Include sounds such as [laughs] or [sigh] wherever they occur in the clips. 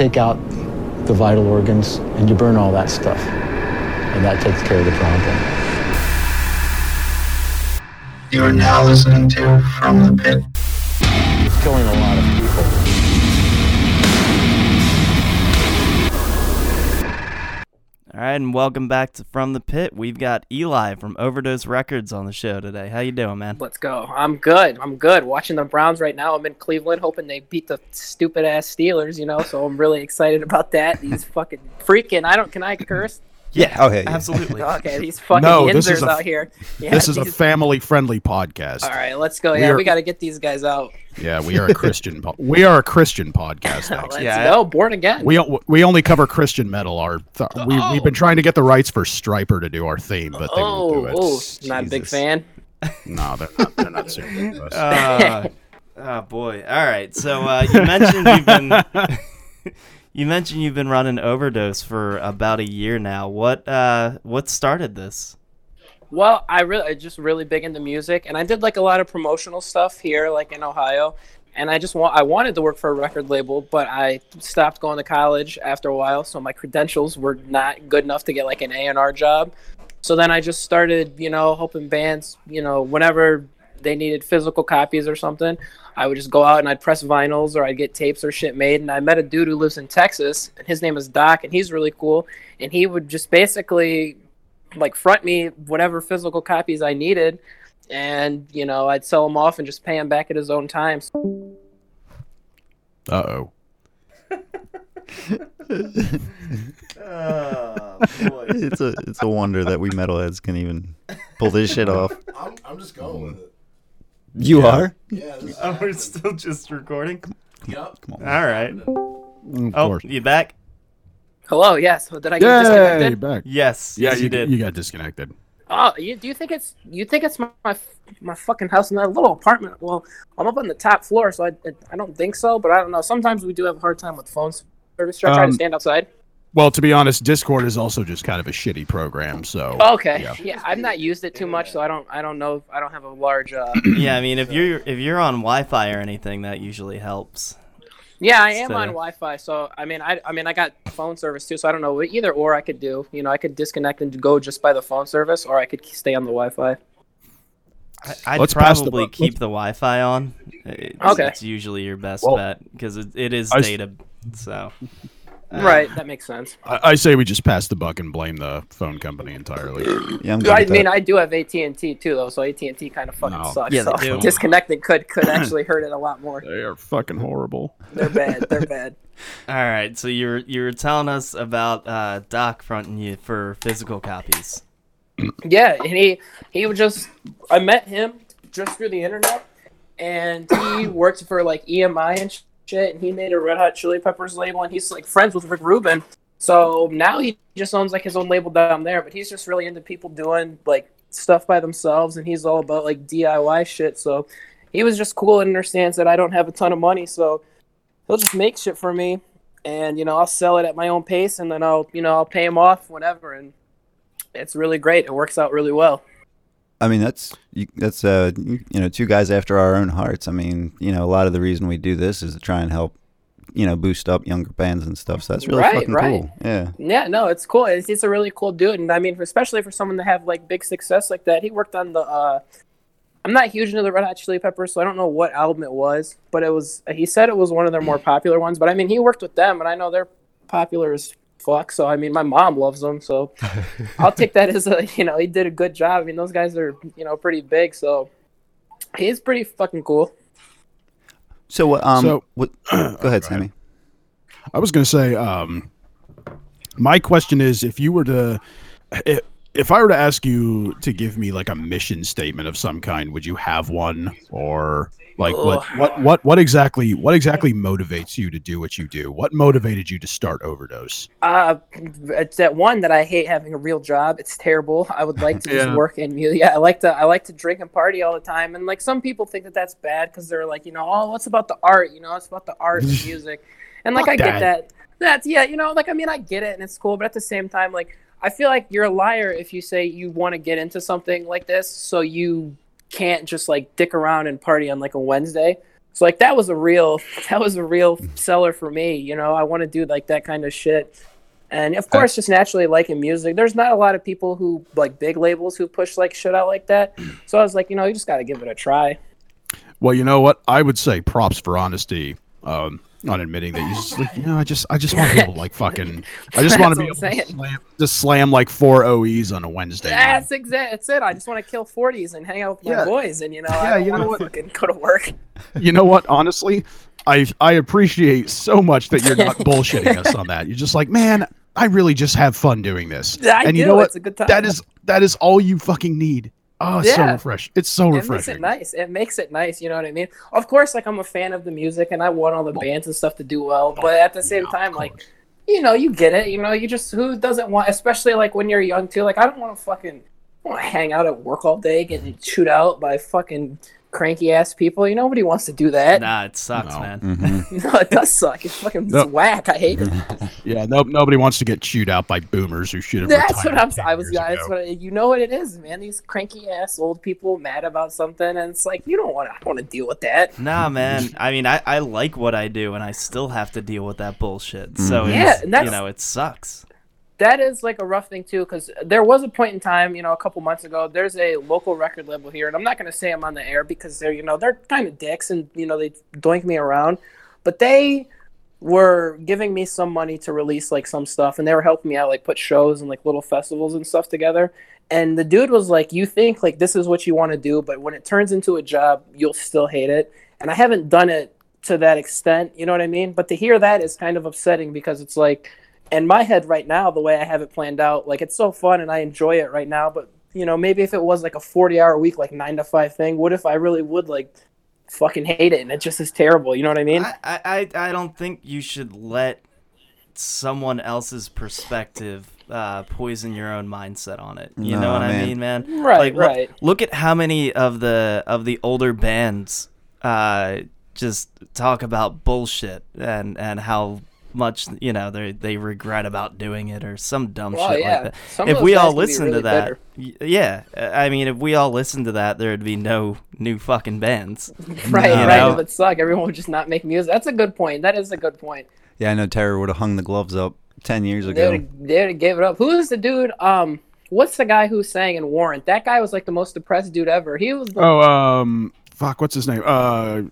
take out the vital organs and you burn all that stuff. And that takes care of the problem. You are now listening to From the Pit. It's killing a lot of people. All right, and welcome back to From the Pit. We've got Eli from Overdose Records on the show today. How you doing, man? Let's go. I'm good. I'm good. Watching the Browns right now. I'm in Cleveland, hoping they beat the stupid ass Steelers. You know, so I'm really excited about that. These [laughs] fucking freaking. I don't. Can I curse? Yeah, Oh, yeah, yeah. absolutely. [laughs] Okay, these [laughs] fucking No, this Yinzers is a- out here. Yeah, this is a family-friendly podcast. All right, let's go. We Yeah, are- we got to get these guys out. Yeah, we are a Christian. po- we are a Christian podcast. [laughs] Let's Yeah. go. Born again. We we only cover Christian metal. Our th- we we've been trying to get the rights for Stryper to do our theme, but they won't do oh, it. oh, not a big fan. No, they're not. They're not serious with us. Uh, oh boy. All right. So uh, you mentioned you've been you mentioned you've been running Overdose for about a year now. What uh what started this? Well, I really just really big into music, and I did like a lot of promotional stuff here, like in Ohio. And I just want I wanted to work for a record label, but I stopped going to college after a while, so my credentials were not good enough to get like an A and R job. So then I just started, you know, helping bands, you know, whenever they needed physical copies or something, I would just go out and I'd press vinyls or I'd get tapes or shit made. And I met a dude who lives in Texas, and his name is Doc, and he's really cool. And he would just basically like front me whatever physical copies I needed, and you know I'd sell them off and just pay him back at his own time. Uh [laughs] oh. it's a it's a wonder that we metalheads can even pull this shit off. I'm, I'm just going with it. You are? Yeah. This, [laughs] Oh, we're still just recording. yep. Come on. All right. Of Oh, course. you back? Hello, yes. Did I get Yay, disconnected? back. Yes. Yeah, yes, you, you did. You got disconnected. Oh, you, do you think it's you think it's my, my my fucking house in that little apartment? Well, I'm up on the top floor, so I I don't think so, but I don't know. Sometimes we do have a hard time with phone service. Should I try Um, to stand outside? Well, to be honest, Discord is also just kind of a shitty program. So Okay, yeah. yeah. I've not used it too much, so I don't I don't know. I don't have a large. Uh, [clears throat] yeah, I mean if you're if you're on Wi-Fi or anything, that usually helps. Yeah, I am So- on Wi-Fi, so I mean, I I mean, I got phone service too, so I don't know either or I could do. You know, I could disconnect and go just by the phone service, or I could stay on the Wi-Fi. I, I'd Let's pass the probably keep the Wi-Fi on. It's, Okay. it's usually your best Well, bet because it, it is I s- data. So right, that makes sense. I, I say we just pass the buck and blame the phone company entirely. [clears throat] Yeah, I'm I mean, that. I do have AT and T too, though, so AT and T kind of fucking No. sucks. Yeah, they so do. [laughs] disconnecting could could [clears throat] actually hurt it a lot more. They are fucking horrible. They're bad. They're [laughs] bad. all right, so you're you were telling us about uh, Doc fronting you for physical copies. [clears throat] Yeah, and he he would just I met him just through the internet, and he worked for like EMI and shit, and he made a Red Hot Chili Peppers label, and he's like friends with Rick Rubin. So now he just owns like his own label down there, but he's just really into people doing like stuff by themselves, and he's all about like DIY shit. So he was just cool and understands that I don't have a ton of money, so he'll just make shit for me, and you know I'll sell it at my own pace, and then I'll you know I'll pay him off whatever, and it's really great. It works out really well. I mean, that's you, that's uh you you know two guys after our own hearts. I mean, you know, a lot of the reason we do this is to try and help, you know, boost up younger bands and stuff. So that's really Right, fucking right. cool. Yeah. Yeah, no, it's cool. It's, it's a really cool dude, and I mean, especially for someone to have like big success like that. He worked on the. uh I'm not huge into the Red Hot Chili Peppers, so I don't know what album it was, but it was. He said it was one of their more popular ones. But I mean, he worked with them, and I know they're popular as fuck. So I mean, my mom loves them, so [laughs] I'll take that as a you know he did a good job. I mean, those guys are you know pretty big, so he's pretty fucking cool. So what? Um, So- what? [clears throat] Go ahead, Sammy. I was going to say, um, my question is, if you were to, if, if I were to ask you to give me like a mission statement of some kind, would you have one, or like what, what, what, what exactly, what exactly motivates you to do what you do? What motivated you to start Overdose? Uh, it's that one that I hate having a real job. It's terrible. I would like [laughs] to just work in music. Yeah, I like to. I like to drink and party all the time. And like some people think that that's bad because they're like, you know, oh, what's about the art? You know, it's about the art and [laughs] music. And like I get that. that. That's yeah, you know, like I mean, I get it and it's cool, but at the same time, like I feel like you're a liar if you say you want to get into something like this, so you can't just like dick around and party on like a Wednesday. So like that was a real [laughs] that was a real seller for me. You know, I want to do like that kind of shit. And of course, just naturally liking music. There's not a lot of people who like big labels who push like shit out like that. [clears throat] So I was like, you know, you just got to give it a try. Well, you know what? I would say props for honesty. Um, on admitting that you just like, you know, I just I just want to be able to like fucking [laughs] I just want to be able to slam, just slam like four OEs on a Wednesday. That's exact. That's it. I just want to kill forties and hang out with my Yeah. boys, and you know, Yeah, I don't you know what? fucking go to work. [laughs] You know what? Honestly, I I appreciate so much that you're not [laughs] bullshitting us on that. You're just like, man, I really just have fun doing this. I and you know what? It's a good time. That is that is all you fucking need. Oh, it's so Yeah. refresh. It's so refreshing. It makes it nice. It makes it nice. You know what I mean? Of course, like I'm a fan of the music, and I want all the bands and stuff to do well. Oh, but at the same Yeah, time, like you know, you get it. You know, you just who doesn't want, especially like when you're young too. Like I don't want to fucking want to hang out at work all day, getting chewed out by fucking cranky ass people. You know, nobody wants to do that. Nah, it sucks, No. man. Mhm. [laughs] No, it does suck. It's fucking it's No. whack. I hate it. [laughs] Yeah, no, nobody wants to get chewed out by boomers who should have. That's what I'm. 10 I was. years That's ago. what you know. What it is, man. These cranky ass old people mad about something, and it's like you don't want to. Want to deal with that. Nah, man. I mean, I, I like what I do, and I still have to deal with that bullshit. So Mm-hmm. Yeah, it's, and that's- you know, it sucks. That is like a rough thing too because there was a point in time you know a couple months ago there's a local record label here and i'm not going to say i'm on the air because they're you know they're kind of dicks and you know they doink me around but they were giving me some money to release like some stuff and they were helping me out like put shows and like little festivals and stuff together and the dude was like you think like this is what you want to do but when it turns into a job you'll still hate it and i haven't done it to that extent you know what i mean? But to hear that is kind of upsetting because it's like in my head right now, the way I have it planned out, like it's so fun and I enjoy it right now. But you know, maybe if it was like a forty-hour week, like nine to five thing, what if I really would like fucking hate it and it just is terrible? You know what I mean? I, I, I I don't think you should let someone else's perspective uh, poison your own mindset on it. You know Nah, what I mean, man? Right, like, look- right. Look, at how many of the of the older bands uh, just talk about bullshit and and how much you know they they regret about doing it or some dumb Well, shit yeah. like that. Some if we all can be listened really to that, y- yeah, I mean, if we all listened to that, there'd be no new fucking bands. [laughs] right, you right. know? It would suck. Everyone would just not make music. That's a good point. That is a good point. Yeah, I know Terror would have hung the gloves up ten years They ago. would they would gave it up. Who is the dude? Um, what's the guy who sang in Warrant? That guy was like the most depressed dude ever. He was. The, Oh, um, fuck, what's his name? Uh,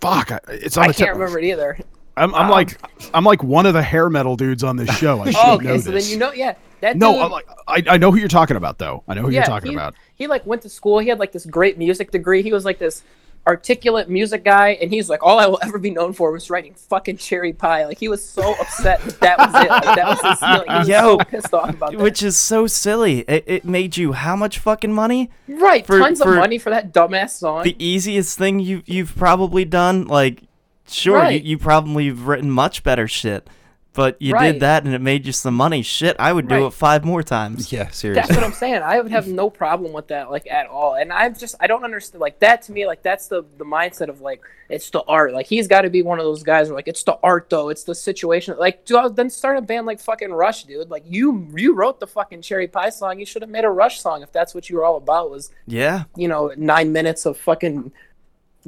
fuck, it's on I the tip. can't remember it either. I'm, I'm like, I'm like one of the hair metal dudes on this show. I [laughs] should Oh, know okay, so this. then you know, yeah. That no, dude, I'm like, I, I know who you're talking about though. I know who you're talking he, about. He like went to school. He had like this great music degree. He was like this articulate music guy, and he's like, all I will ever be known for was writing fucking cherry pie. Like he was so upset that, that was it. Like, that was his. Like, was [laughs] Yo, so pissed off about that. Which is so silly. It, it made you how much fucking money? right, for- tons for of money for that dumbass song. The easiest thing you you've probably done. Like, sure, Right. you, you probably have written much better shit, but you Right. did that and it made you some money. Shit, I would do it five more times. Yeah, seriously. That's what I'm saying. I would have no problem with that, like at all. And I'm just, I don't understand. Like that to me, like that's the the mindset of like it's the art. Like he's got to be one of those guys where like it's the art though. It's the situation. Like dude, then start a band like fucking Rush, dude. Like you you wrote the fucking Cherry Pie song. You should have made a Rush song if that's what you were all about. Was Yeah. you know nine minutes of fucking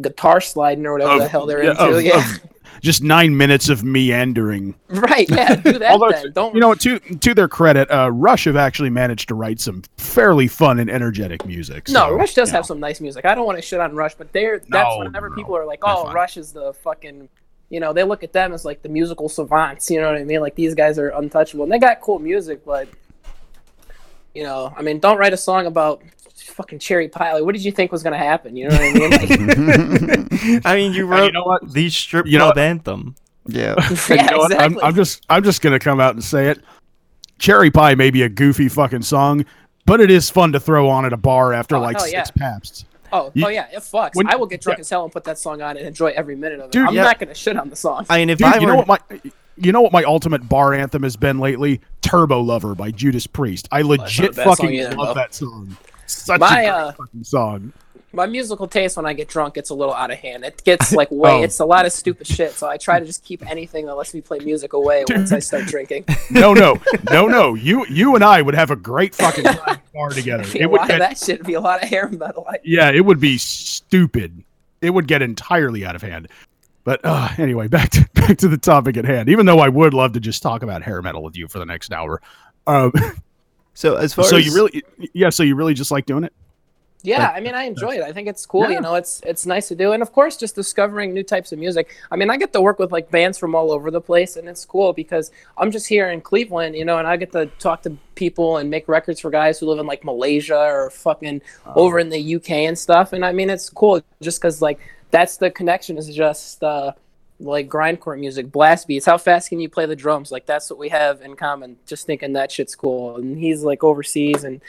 guitar sliding or whatever Of- the hell they're yeah, into. of- yeah, of just nine minutes of meandering. [laughs] right. Yeah, do [laughs] that Although, then. Don't you know what? To to their credit, uh, Rush have actually managed to write some fairly fun and energetic music. No, Rush does have know. some nice music. I don't want to shit on Rush, but they're that's No, whenever no, people are like, "Oh. Rush is the fucking," you know, they look at them as like the musical savants. You know what I mean? Like these guys are untouchable, and they got cool music, but you know, I mean, don't write a song about fucking cherry pie. Like, what did you think was gonna happen? You know what I mean? Like, [laughs] I mean, you wrote you know what? the strip You know club what? anthem. yeah. [laughs] Yeah, you know what? I'm, exactly. I'm just I'm just gonna come out and say it. Cherry Pie may be a goofy fucking song, but it is fun to throw on at a bar after Oh, like six yeah. paps. oh, you- oh yeah, it fucks. when- I will get drunk yeah. as hell and put that song on and enjoy every minute of it. Dude, I'm yeah. not gonna shit on the song. I mean, if Dude, I you know what my you know what my ultimate bar anthem has been lately? Turbo Lover by Judas Priest. I legit bad song fucking either, love though. that song. Such My, a uh, fucking song. my musical taste when I get drunk gets a little out of hand. It gets [laughs] like way Oh. it's a lot of stupid shit. So I try to just keep anything that lets me play music away [laughs] once I start drinking. No, no, [laughs] no, no. You you and I would have a great fucking bar together. It would get, that shit. Be a lot of hair metal. Yeah, it would be stupid. it would get entirely out of hand. But uh, anyway, back to back to the topic at hand. Even though I would love to just talk about hair metal with you for the next hour. Um, So as far so as you really, yeah. So you really just like doing it? Yeah, I mean, I enjoy it. I think it's cool. You know, it's it's nice to do, and of course, just discovering new types of music. I mean, I get to work with like bands from all over the place, and it's cool because I'm just here in Cleveland, you know, and I get to talk to people and make records for guys who live in like Malaysia or fucking over in the UK and stuff. And I mean, it's cool just because like that's the connection is just uh, like grindcore music, blast beats. How fast can you play the drums? Like that's what we have in common. Just thinking that shit's cool. And he's like overseas and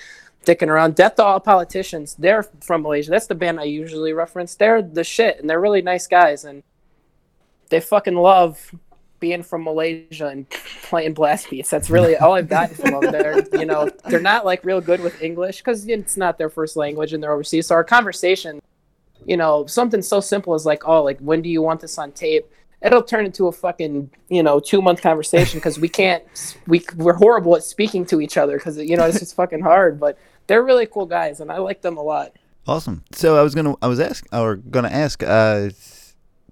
dicking around. Death to All Politicians. They're from Malaysia. That's the band I usually reference. They're the shit, and they're really nice guys, and they fucking love being from Malaysia and [laughs] playing blast beats. That's really all I've gotten from them. They're, you know, they're not like real good with English because it's not their first language and they're overseas. So our conversation, you know, something so simple as like, oh, like when do you want this on tape? It'll turn into a fucking, you know, two month conversation because we can't, we we're horrible at speaking to each other because you know it's just fucking hard. But they're really cool guys and I like them a lot. Awesome. So I was gonna, I was ask, or gonna ask. Uh,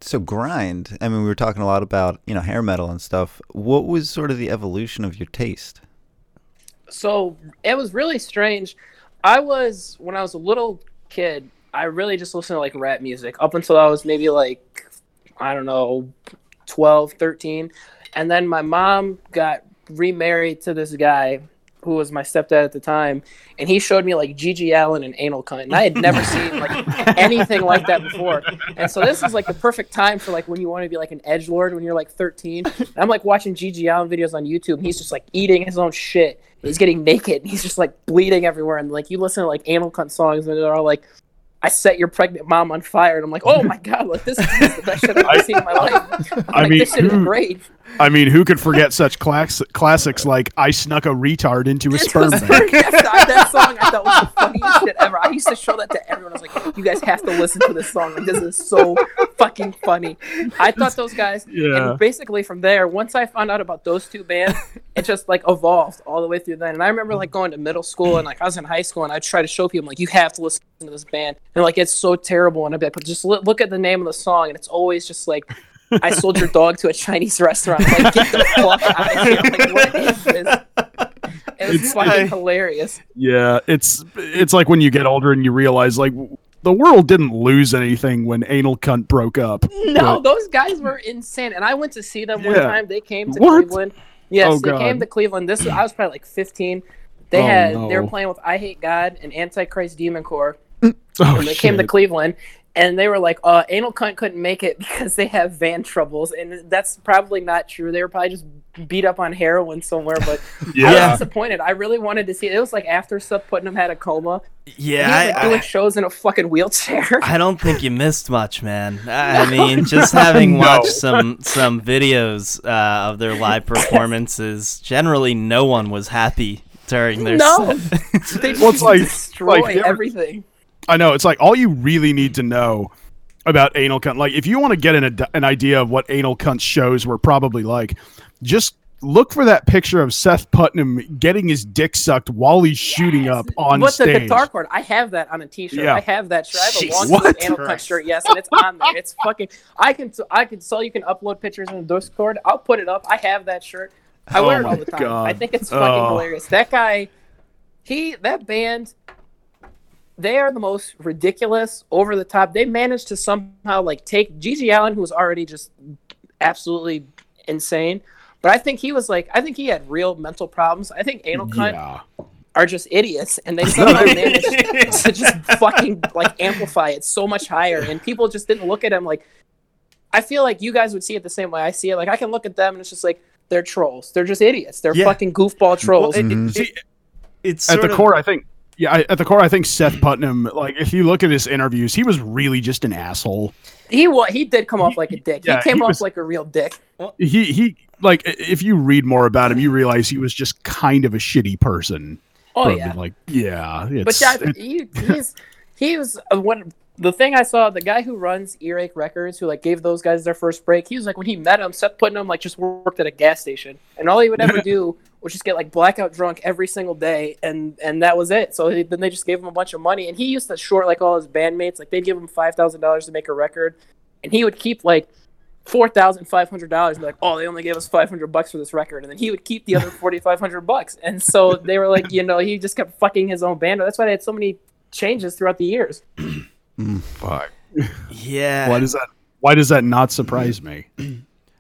so grind. I mean, we were talking a lot about you know hair metal and stuff. What was sort of the evolution of your taste? so it was really strange. I was when I was a little kid, I really just listened to like rap music up until I was maybe like I don't know 12, 13. And then my mom got remarried to this guy who was my stepdad at the time, and he showed me like GG Allin and Anal Cunt, and I had never [laughs] seen like anything like that before. And so this is like the perfect time for like when you want to be like an edge lord when you're like 13. And I'm like watching GG Allin videos on YouTube, and he's just like eating his own shit. He's getting naked, and he's just like bleeding everywhere. And like you listen to like Anal Cunt songs, and they're all like. I set your pregnant mom on fire, and I'm like, oh my god, like this, this is the best shit I've ever seen in my [laughs] life. I'm I like, mean, this shit is great. I mean, who could forget such class- classics like "I snuck a retard into a sperm bank"? that, that song I thought was the funniest shit ever. I used to show that to everyone. I was like, "You guys have to listen to this song. Like, this is so fucking funny." I thought those guys, Yeah. and basically from there, once I found out about those two bands, it just like evolved all the way through then. And I remember like going to middle school and like I was in high school and I'd try to show people like, "You have to listen to this band," and like it's so terrible. And I'd be like, "But just look at the name of the song," and it's always just like. I sold your dog to a Chinese restaurant. Like, get the fuck out of here. Like, what is this? It was It's- fucking hilarious. Yeah, it's it's like when you get older and you realize like the world didn't lose anything when Anal Cunt broke up. No, those guys were insane. And I went to see them one time. They came to What? Cleveland. Yes, Oh, they came to Cleveland. This I was probably like 15. They Oh, had they were playing with I Hate God and Antichrist Demoncore. [laughs] Oh, and they came to. Cleveland and they were like, uh, Anal Cunt couldn't make it [laughs] because they have van troubles. And that's probably not true. They were probably just beat up on heroin somewhere. But [laughs] yeah. I Yeah. was disappointed. I really wanted to see it. It was like after Seth Putnam had a coma. Yeah, he was like, I, doing I, shows in a fucking wheelchair. [laughs] I don't think you missed much, man. I I mean, just having No. watched some some videos uh, of their live performances, generally no one was happy during their No. set. they Well, it's just like- destroy like, you ever- everything. I know it's like all you really need to know about Anal Cunt. Like if you want to get an ad- an idea of what Anal Cunt shows were probably like, just look for that picture of Seth Putnam getting his dick sucked while he's shooting up on stage. What's the guitar chord? I have that on a T-shirt. Yeah. I have that shirt. I have a Jesus long sleeve Anal Cunt shirt. Yes, and it's [laughs] on there. It's fucking. I can. I can. So you can upload pictures in the Discord. I'll put it up. I have that shirt. I Oh wear it oh all the time. God. I think it's oh. fucking Oh. hilarious. That guy, he, that band, they are the most ridiculous, over the top. They managed to somehow like take GG Allin, who was already just absolutely insane. But I think he was like, I think he had real mental problems. I think Anal Cunt Yeah. are just idiots and they somehow [laughs] managed to just fucking like amplify it so much higher and people just didn't look at him like I feel like you guys would see it the same way I see it. Like I can look at them and it's just like they're trolls. They're just idiots. They're Yeah. fucking goofball trolls. Well, it- it- mm-hmm. See, it's at the of- core, I think. Yeah, I, at the core, I think Seth Putnam. Like, if you look at his interviews, he was really just an asshole. he wa- he did come off like a dick. Yeah, he came he off was- like a real dick. He he like if you read more about him, you realize he was just kind of a shitty person. Oh yeah. Like, yeah, But it's, yeah, it- he, he's he was uh, one the thing I saw, the guy who runs Earache Records, who like gave those guys their first break, he was like when he met him, Seth Putnam like just worked at a gas station, and all he would ever [laughs] do was just get like blackout drunk every single day, and and that was it. So he, then they just gave him a bunch of money, and he used to short like all his bandmates, like they'd give him five thousand dollars to make a record, and he would keep like four thousand five hundred dollars and like, oh, they only gave us five hundred bucks for this record, and then he would keep the other [laughs] forty five hundred bucks, and so they were like, you know, he just kept fucking his own band. That's why they had so many changes throughout the years. [clears throat] Fuck. Yeah. Why does that? Why does that not surprise me?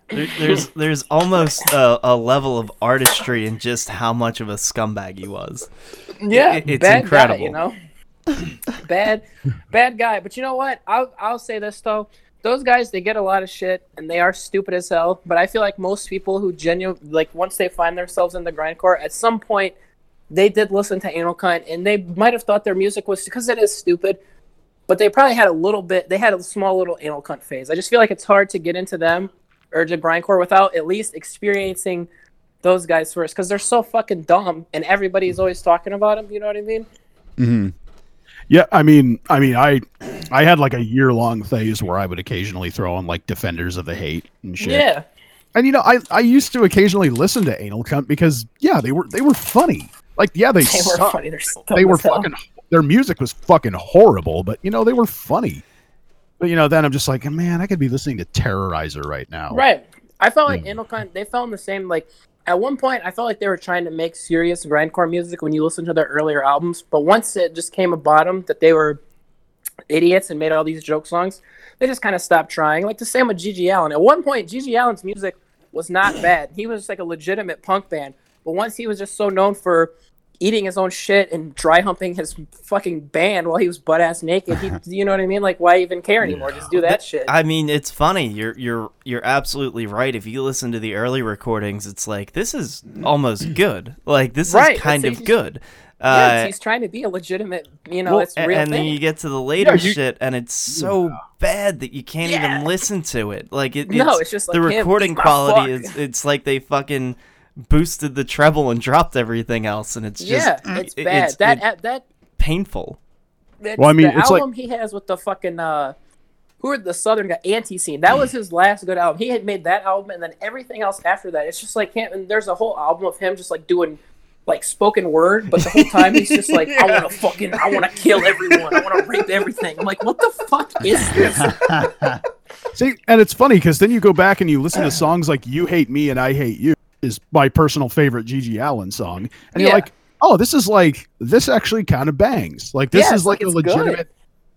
There, there's there's almost a, a level of artistry in just how much of a scumbag he was. Yeah, It- it's bad incredible. Guy, you know, [laughs] bad, bad guy. But you know what? I'll I'll say this though. Those guys, they get a lot of shit, and they are stupid as hell. But I feel like most people who genuinely, like, once they find themselves in the grindcore, at some point, they did listen to Anal Cunt, and they might have thought their music was because it is stupid. But they probably had a little bit. They had a small little Anal Cunt phase. I just feel like it's hard to get into them or to grindcore without at least experiencing those guys first because they're so fucking dumb, and everybody's always talking about them. You know what I mean? Mm-hmm. Yeah, I mean, I mean, I, I had like a year long phase where I would occasionally throw on like Defenders of the Hate and shit. Yeah. And you know, I, I used to occasionally listen to Anal Cunt because yeah, they were they were funny. Like yeah, they, They were funny. They're so They were fucking. Their music was fucking horrible, but you know they were funny. But you know, then I'm just like, man, I could be listening to Terrorizer right now. Right. I felt like Cunt, they felt in the same like at one point I felt like they were trying to make serious grindcore music when you listen to their earlier albums, but once it just came a bottom that they were idiots and made all these joke songs, they just kind of stopped trying. Like the same with GG Allin. At one point, GG Allin's music was not bad. He was like a legitimate punk band, but once he was just so known for eating his own shit and dry humping his fucking band while he was butt ass naked, he, [laughs] you know what I mean? Like, why even care anymore? Just do that shit. I mean, it's funny. You're you're you're absolutely right. If you listen to the early recordings, it's like this is almost [clears throat] good. Like this Right, is kind of good. Yes, Uh, he's trying to be a legitimate, you know, well, it's real and then you get to the later you- shit, and it's so bad that you can't Yeah. even listen to it. Like it, No, it's, it's just the like him, recording eat quality fuck. is. It's like they fucking boosted the treble and dropped everything else, and it's just yeah, it's it- bad. it's- that it- uh, that painful. that's Well, I mean, the it's like- album he has with the fucking uh, who are the Southern guy Antiseen. That was his last good album. He had made that album, and then everything else after that. It's just like him. And there's a whole album of him just like doing like spoken word, but the whole time he's just like, I want to fucking, I want to kill everyone, I want to rape everything. I'm like, what the fuck is this? [laughs] See, and it's funny because then you go back and you listen to [sighs] songs like "You Hate Me" and "I Hate You" is my personal favorite GG Allin song, and you're like, oh, this is like this actually kind of bangs. Like this Yeah, is like, a it's good. legitimate.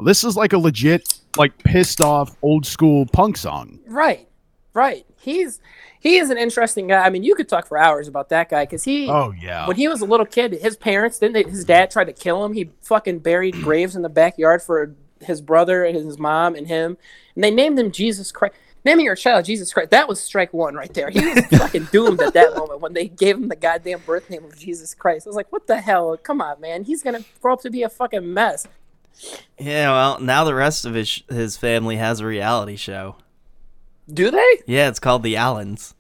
This is like a legit, like pissed off old school punk song. Right, right. He's he is an interesting guy. I mean, you could talk for hours about that guy because he. Oh yeah, When he was a little kid, his parents didn't they, his dad tried to kill him. He fucking buried [clears throat] graves in the backyard for his brother and his mom and him, and they named him Jesus Christ. Naming your child Jesus Christ, that was strike one right there. He was [laughs] fucking doomed at that moment when they gave him the goddamn birth name of Jesus Christ. I was like, what the hell? Come on, man. He's gonna grow up to be a fucking mess. Yeah, well, now the rest of his his family has a reality show. Do they? Yeah, it's called The Allins.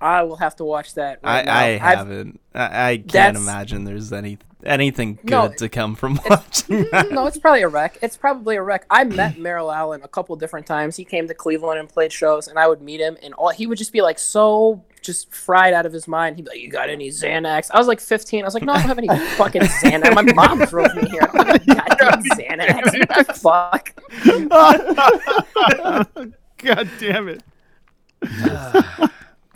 I will have to watch that. I, Right. I I've- haven't. I, I can't imagine there's any anything good No, to come from watching that. no, it's probably a wreck. It's probably a wreck. I met Merle Allin a couple different times. He came to Cleveland and played shows, and I would meet him, and all he would just be like so just fried out of his mind. He'd be like, "You got any Xanax?" I was like 15. I was like, "No, I don't have any fucking Xanax. My mom drove me here. I don't have any goddamn Xanax. What the fuck?" God damn it.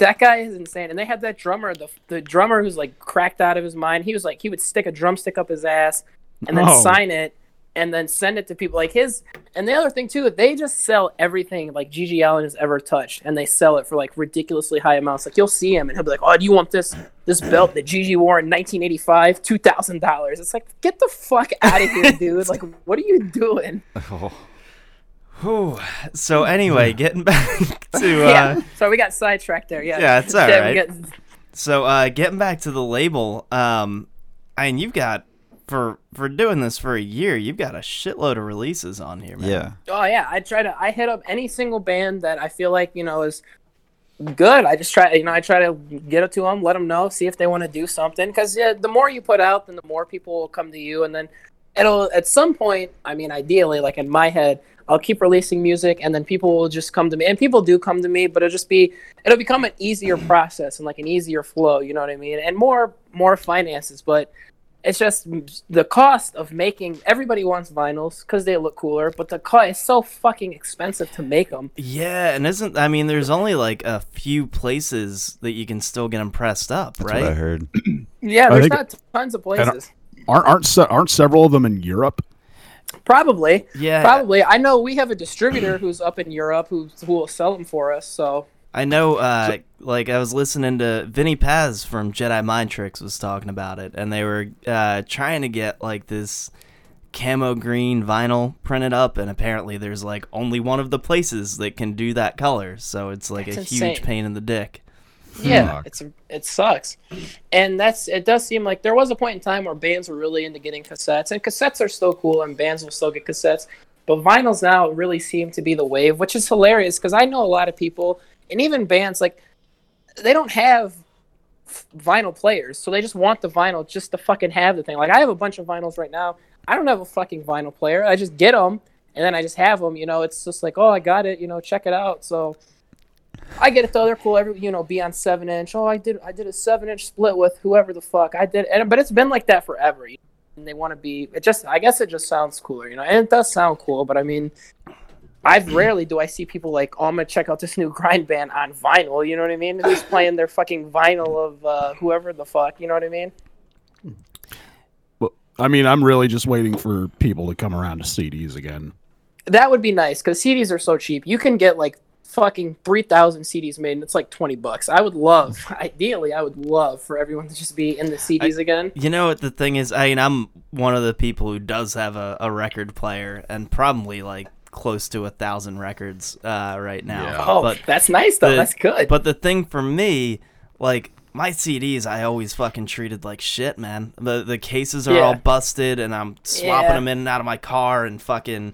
That guy is insane. And they had that drummer, the the drummer who's like cracked out of his mind. He was like he would stick a drumstick up his ass and then Oh. sign it and then send it to people like his and the other thing too, they just sell everything like GG Allin has ever touched and they sell it for like ridiculously high amounts. Like you'll see him and he'll be like, "Oh, do you want this this belt that GG wore in 1985? $2,000." It's like, "Get the fuck out of here, [laughs] dude. Like what are you doing?" Oh. Whew. So anyway, getting back [laughs] to [laughs] uh, yeah. So we got sidetracked there. Yeah. Yeah, it's all Yeah, we right. got- so uh, getting back to the label, um, I mean, you've got for for doing this for a year, you've got a shitload of releases on here, man. Yeah. Oh yeah, I try to. I hit up any single band that I feel like you know is good. I just try, you know, I try to get it to them, let them know, see if they want to do something. Because yeah, the more you put out, then the more people will come to you, and then it'll at some point. I mean, ideally, like in my head, I'll keep releasing music, and then people will just come to me, and people do come to me, but it'll just be it'll become an easier mm. process and like an easier flow. You know what I mean? And more more finances, but it's just the cost of making everybody wants vinyls because they look cooler but the cost is so fucking expensive to make them Yeah, and isn't I mean, there's only like a few places that you can still get them pressed up, That's right? what I heard. yeah there's think- not tons of don't- places Aren't aren't se- aren't several of them in Europe? probably Yeah, probably i know we have a distributor who's up in europe who, who will sell them for us so I know. Uh, like I was listening to Vinnie Paz from Jedi Mind Tricks was talking about it, and they were uh, trying to get like this camo green vinyl printed up, and apparently there's like only one of the places that can do that color, so it's like That's a huge pain in the dick. Yeah Fuck. it's it sucks. And that's it does seem like there was a point in time where bands were really into getting cassettes and cassettes are still cool and bands will still get cassettes but vinyls now really seem to be the wave which is hilarious because i know a lot of people and even bands like they don't have vinyl players so they just want the vinyl just to fucking have the thing. Like i have a bunch of vinyls right now. I don't have a fucking vinyl player. I just get them and then i just have them you know? It's just like oh i got it you know check it out. So I get it though. They're cool. Every you know, be on seven inch. Oh, I did. I did a seven inch split with whoever the fuck I did. And but it's been like that forever. you know, And they want to be. It just. I guess it just sounds cooler, you know. And it does sound cool. But I mean, I've rarely do I see people like, oh, I'm gonna check out this new [laughs] grind band on vinyl. You know what I mean? Who's playing their fucking vinyl of uh, whoever the fuck. You know what I mean? Well, I mean, I'm really just waiting for people to come around to CDs again. That would be nice because CDs are so cheap. You can get like fucking 3,000 CDs made and it's like 20 bucks. I would love, [laughs] ideally, I would love for everyone to just be in the CDs again. You know what the thing is? I mean, I'm one of the people who does have a, a record player, and probably like close to a thousand records uh, right now. Yeah. Oh, but that's nice though. the- that's good. But the thing for me, like my CDs, I always fucking treated like shit, man. The the cases are Yeah. all busted, and I'm swapping Yeah. them in and out of my car, and fucking.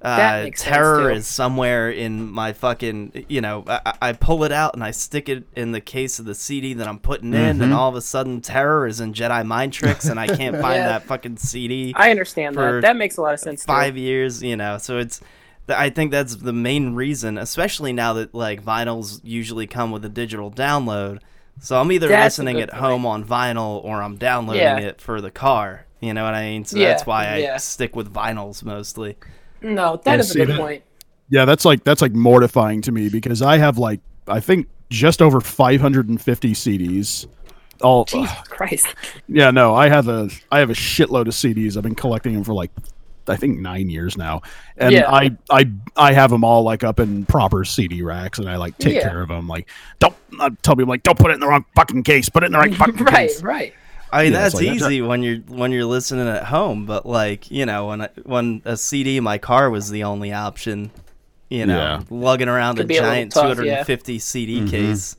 That Uh, terror is somewhere in my fucking, you know, I, I- I pull it out and I stick it in the case of the CD that I'm putting in, Mm-hmm. and all of a sudden, terror is in Jedi Mind Tricks, and I can't [laughs] find Yeah. that fucking CD I understand that. That makes a lot of sense. too. five years, you know. So it's, I think that's the main reason, especially now that like vinyls usually come with a digital download. So I'm either That's listening good at home on vinyl or I'm downloading Yeah. it for the car. You know what I mean? So Yeah, that's why I yeah. stick with vinyls mostly. No, that is a good that- point. Yeah, that's like that's like mortifying to me because I have like I think just over 550 CDs. All Jesus Christ. [laughs] yeah, no, I have a I have a shitload of CDs. I've been collecting them for like I think nine years now, and Yeah. I I I have them all like up in proper CD racks, and I like take Yeah. care of them. Like don't I tell people like don't put it in the wrong fucking case. Put it in the right [laughs] fucking right, case. right. I mean Yeah, that's like- easy when you're when you're listening at home, but like you know when I, when a CD in my car was the only option, you know, Yeah. lugging around a be a little giant tough, yeah. 250 CD case,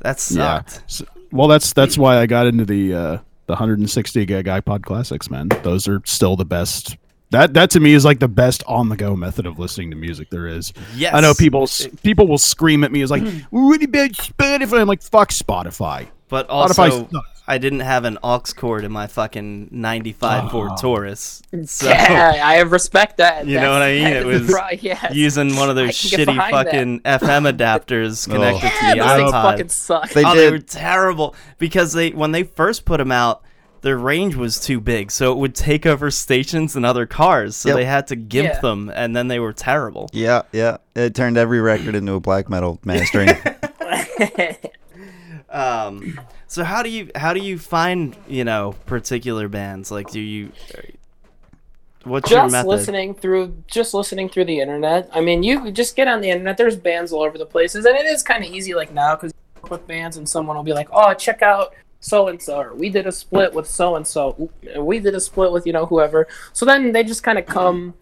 that Yeah. sucked. So- well, that's that's why I got into the uh, the 160 gig iPod classics, man. Those are still the best. That that to me is like the best on the go method of listening to music there is. Yes, I know people people will scream at me as like really bad Spotify. I'm like fuck Spotify. But Spotify also, sucks. I didn't have an aux cord in my fucking 95 Ford Oh. Taurus. So yeah, I have respect that. [laughs] You know what I mean? It was [laughs] right, yes. using one of those shitty behind that. fucking FM adapters [laughs] oh. connected yeah, to the those things iPod. fucking suck. They oh, they were terrible because they when they first put them out, their range was too big, so it would take over stations and other cars. So Yep. they had to gimp Yeah. them, and then they were terrible. Yeah, yeah. It turned every record into a black metal mastering. Um, so how do you how do you find you know particular bands? Like, do you what's your just method? listening through just listening through the internet. I mean you just get on the internet. There's bands all over the places and it is kind of easy like now because with bands and someone will be like oh check out so and so or we did a split with so and so we did a split with you know whoever. So then they just kind of come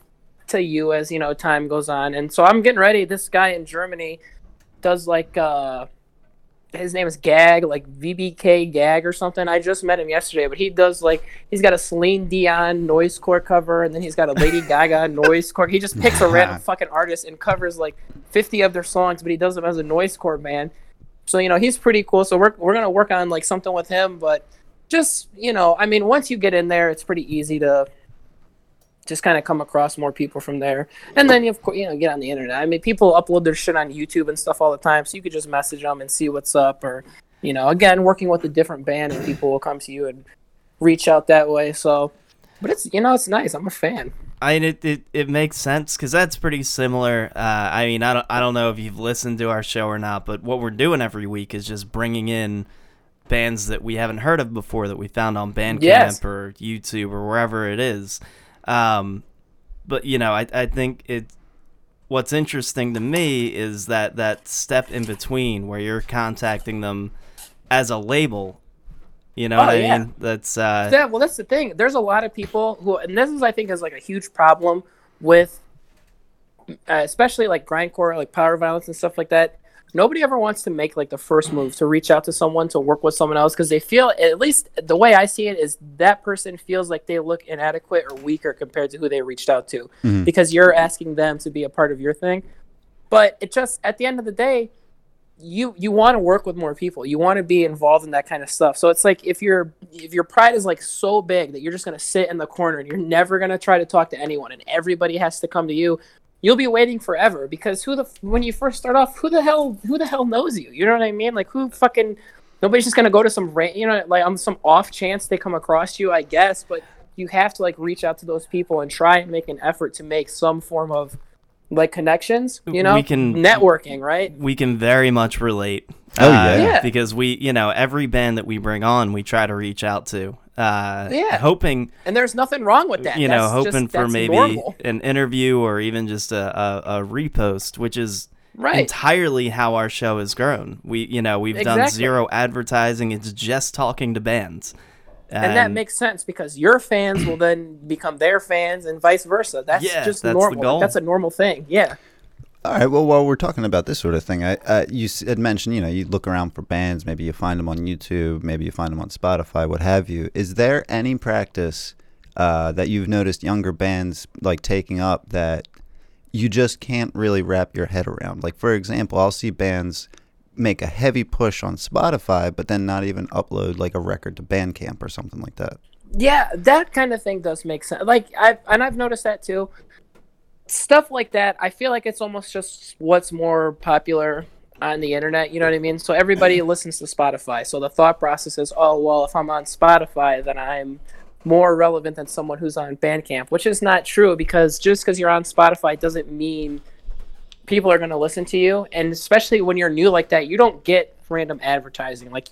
to you as you know time goes on. And so i'm getting ready. This guy in germany does like uh his name is Gag, like VBK Gag or something. I just met him yesterday, but he does like he's got a Celine Dion noise core cover, and then he's got a Lady [laughs] Gaga noise core. He just picks a random [laughs] fucking artist and covers like fifty of their songs, but he does them as a noise core band. So you know he's pretty cool. So we're we're gonna work on like something with him, but just you know, I mean, once you get in there, it's pretty easy to just kind of come across more people from there. And then you of course you know get on the internet. I mean, people upload their shit on YouTube and stuff all the time, so you could just message them and see what's up. Or you know, again, working with a different band and people will come to you and reach out that way. So, but it's you know it's nice. I'm a fan. I mean, it, it, it makes sense because that's pretty similar. Uh, I mean, I don't, I don't know if you've listened to our show or not, but what we're doing every week is just bringing in bands that we haven't heard of before that we found on Bandcamp Yes. or YouTube or wherever it is. Um, but you know, I, I think it. What's interesting to me is that that step in between where you're contacting them as a label. You know Oh, what I yeah. mean? That's uh, Yeah, well, that's the thing. There's a lot of people who, and this is, I think, is like a huge problem with, uh, especially like grindcore, like power violence and stuff like that. Nobody ever wants to make like the first move to reach out to someone to work with someone else because they feel, at least the way I see it, is that person feels like they look inadequate or weaker compared to who they reached out to mm-hmm. because you're asking them to be a part of your thing. But it just, at the end of the day, you you want to work with more people. You want to be involved in that kind of stuff. So it's like if your if your pride is like so big that you're just going to sit in the corner and you're never going to try to talk to anyone and everybody has to come to you you'll be waiting forever because who the when you first start off who the hell who the hell knows you? You know what i mean? Like who fucking nobody's just to go to some ra- you know like on some off chance they come across you i guess but you have to like reach out to those people and try and make an effort to make some form of like connections you know We can- networking right we can very much relate. Oh, uh, yeah. Yeah. Because we, you know, every band that we bring on, we try to reach out to. Uh, Yeah. Hoping, and there's nothing wrong with that. you know, hoping just, for maybe normal. an interview or even just a, a, a repost, which is right. entirely how our show has grown. We, you know, we've done zero advertising. It's just talking to bands. And that makes sense because your fans will then [clears throat] become their fans and vice versa. That's Yeah, just that's normal. Like, that's a normal thing. Yeah. All right. Well, while we're talking about this sort of thing, I uh, you had mentioned, you know, you look around for bands. Maybe you find them on YouTube. Maybe you find them on Spotify. What have you? Is there any practice uh, that you've noticed younger bands like taking up that you just can't really wrap your head around? Like, for example, I'll see bands make a heavy push on Spotify, but then not even upload like a record to Bandcamp or something like that. Yeah, that kind of thing does make sense. Like I and I've noticed that too. Stuff like that, I feel like it's almost just what's more popular on the internet, you know what I mean? So everybody [clears throat] listens to Spotify. So the thought process is, oh well, if I'm on Spotify, then I'm more relevant than someone who's on Bandcamp, which is not true because just because you're on Spotify doesn't mean people are going to listen to you. And especially when you're new like that, you don't get random advertising. Like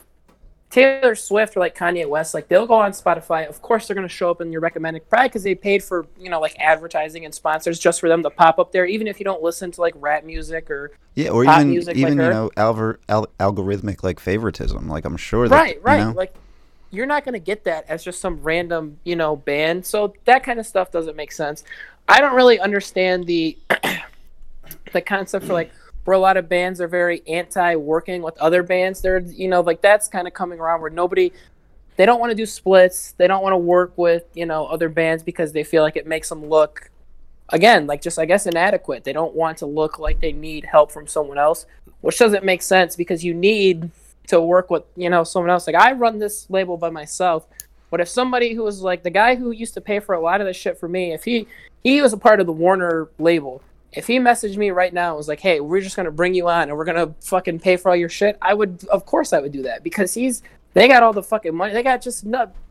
Taylor Swift or like Kanye West, like they'll go on Spotify. Of course, they're going to show up in your recommended, probably because they paid for you know like advertising and sponsors just for them to pop up there. Even if you don't listen to like rap music or Yeah, or Pop even music like even you her. know alver, al- algorithmic like favoritism. Like I'm sure that right, right, You know, like you're not going to get that as just some random you know band. So that kind of stuff doesn't make sense. I don't really understand the the concept for like where a lot of bands are very anti working with other bands. They're you know like that's kind of coming around where nobody they don't want to do splits. They don't want to work with you know other bands because they feel like it makes them look again like just I guess inadequate. They don't want to look like they need help from someone else, which doesn't make sense because you need to work with you know someone else. Like I run this label by myself. But if somebody who was like the guy who used to pay for a lot of this shit for me, if he he was a part of the Warner label, if he messaged me right now and was like, "Hey, we're just gonna bring you on and we're gonna fucking pay for all your shit," I would, of course, I would do that because he's they got all the fucking money. They got just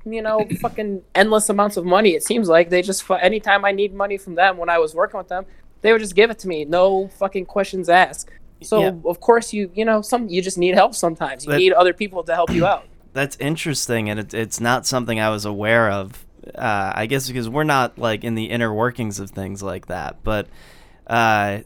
you know, [laughs] fucking endless amounts of money. It seems like they just anytime I need money from them when I was working with them, they would just give it to me, no fucking questions asked. So Yeah. of course you you know some you just need help sometimes. You That- need other people to help you out. [clears throat] That's interesting, and it, it's not something I was aware of. Uh, I guess because we're not like in the inner workings of things like that. But uh,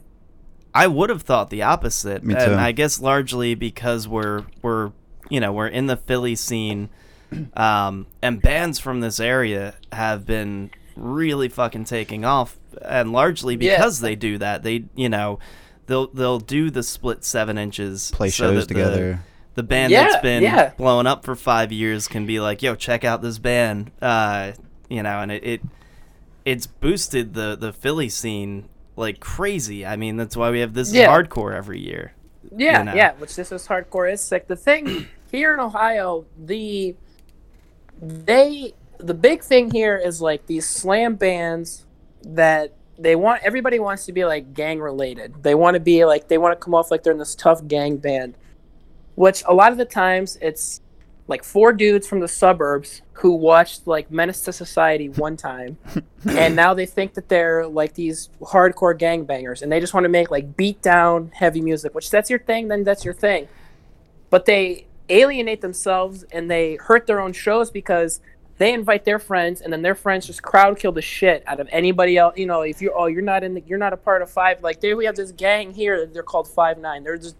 I would have thought the opposite, Me and. I guess largely because we're we're you know we're in the Philly scene, [clears throat] um, and bands from this area have been really fucking taking off, and largely Yeah. because they do that. They you know they'll they'll do the split seven inches, play so shows that the- together. the band Yeah, that's been yeah. blowing up for five years can be like, "Yo, check out this band," uh, you know, and it, it it's boosted the the Philly scene like crazy. I mean, that's why we have this Yeah. hardcore every year. Yeah, you know. yeah, which this is hardcore is sick. The thing [clears throat] here in Ohio, the they the big thing here is like these slam bands that they want everybody wants to be like gang related. They want to be like they want to come off like they're in this tough gang band, which a lot of the times it's like four dudes from the suburbs who watched like Menace to Society one time, [laughs] and now they think that they're like these hardcore gangbangers, and they just want to make like beat down heavy music. Which that's your thing, then that's your thing. But they alienate themselves and they hurt their own shows because they invite their friends, and then their friends just crowd kill the shit out of anybody else. You know, if you're oh you're not in the, you're not a part of Five. Like there we have this gang here. They're called Five Nine. They're just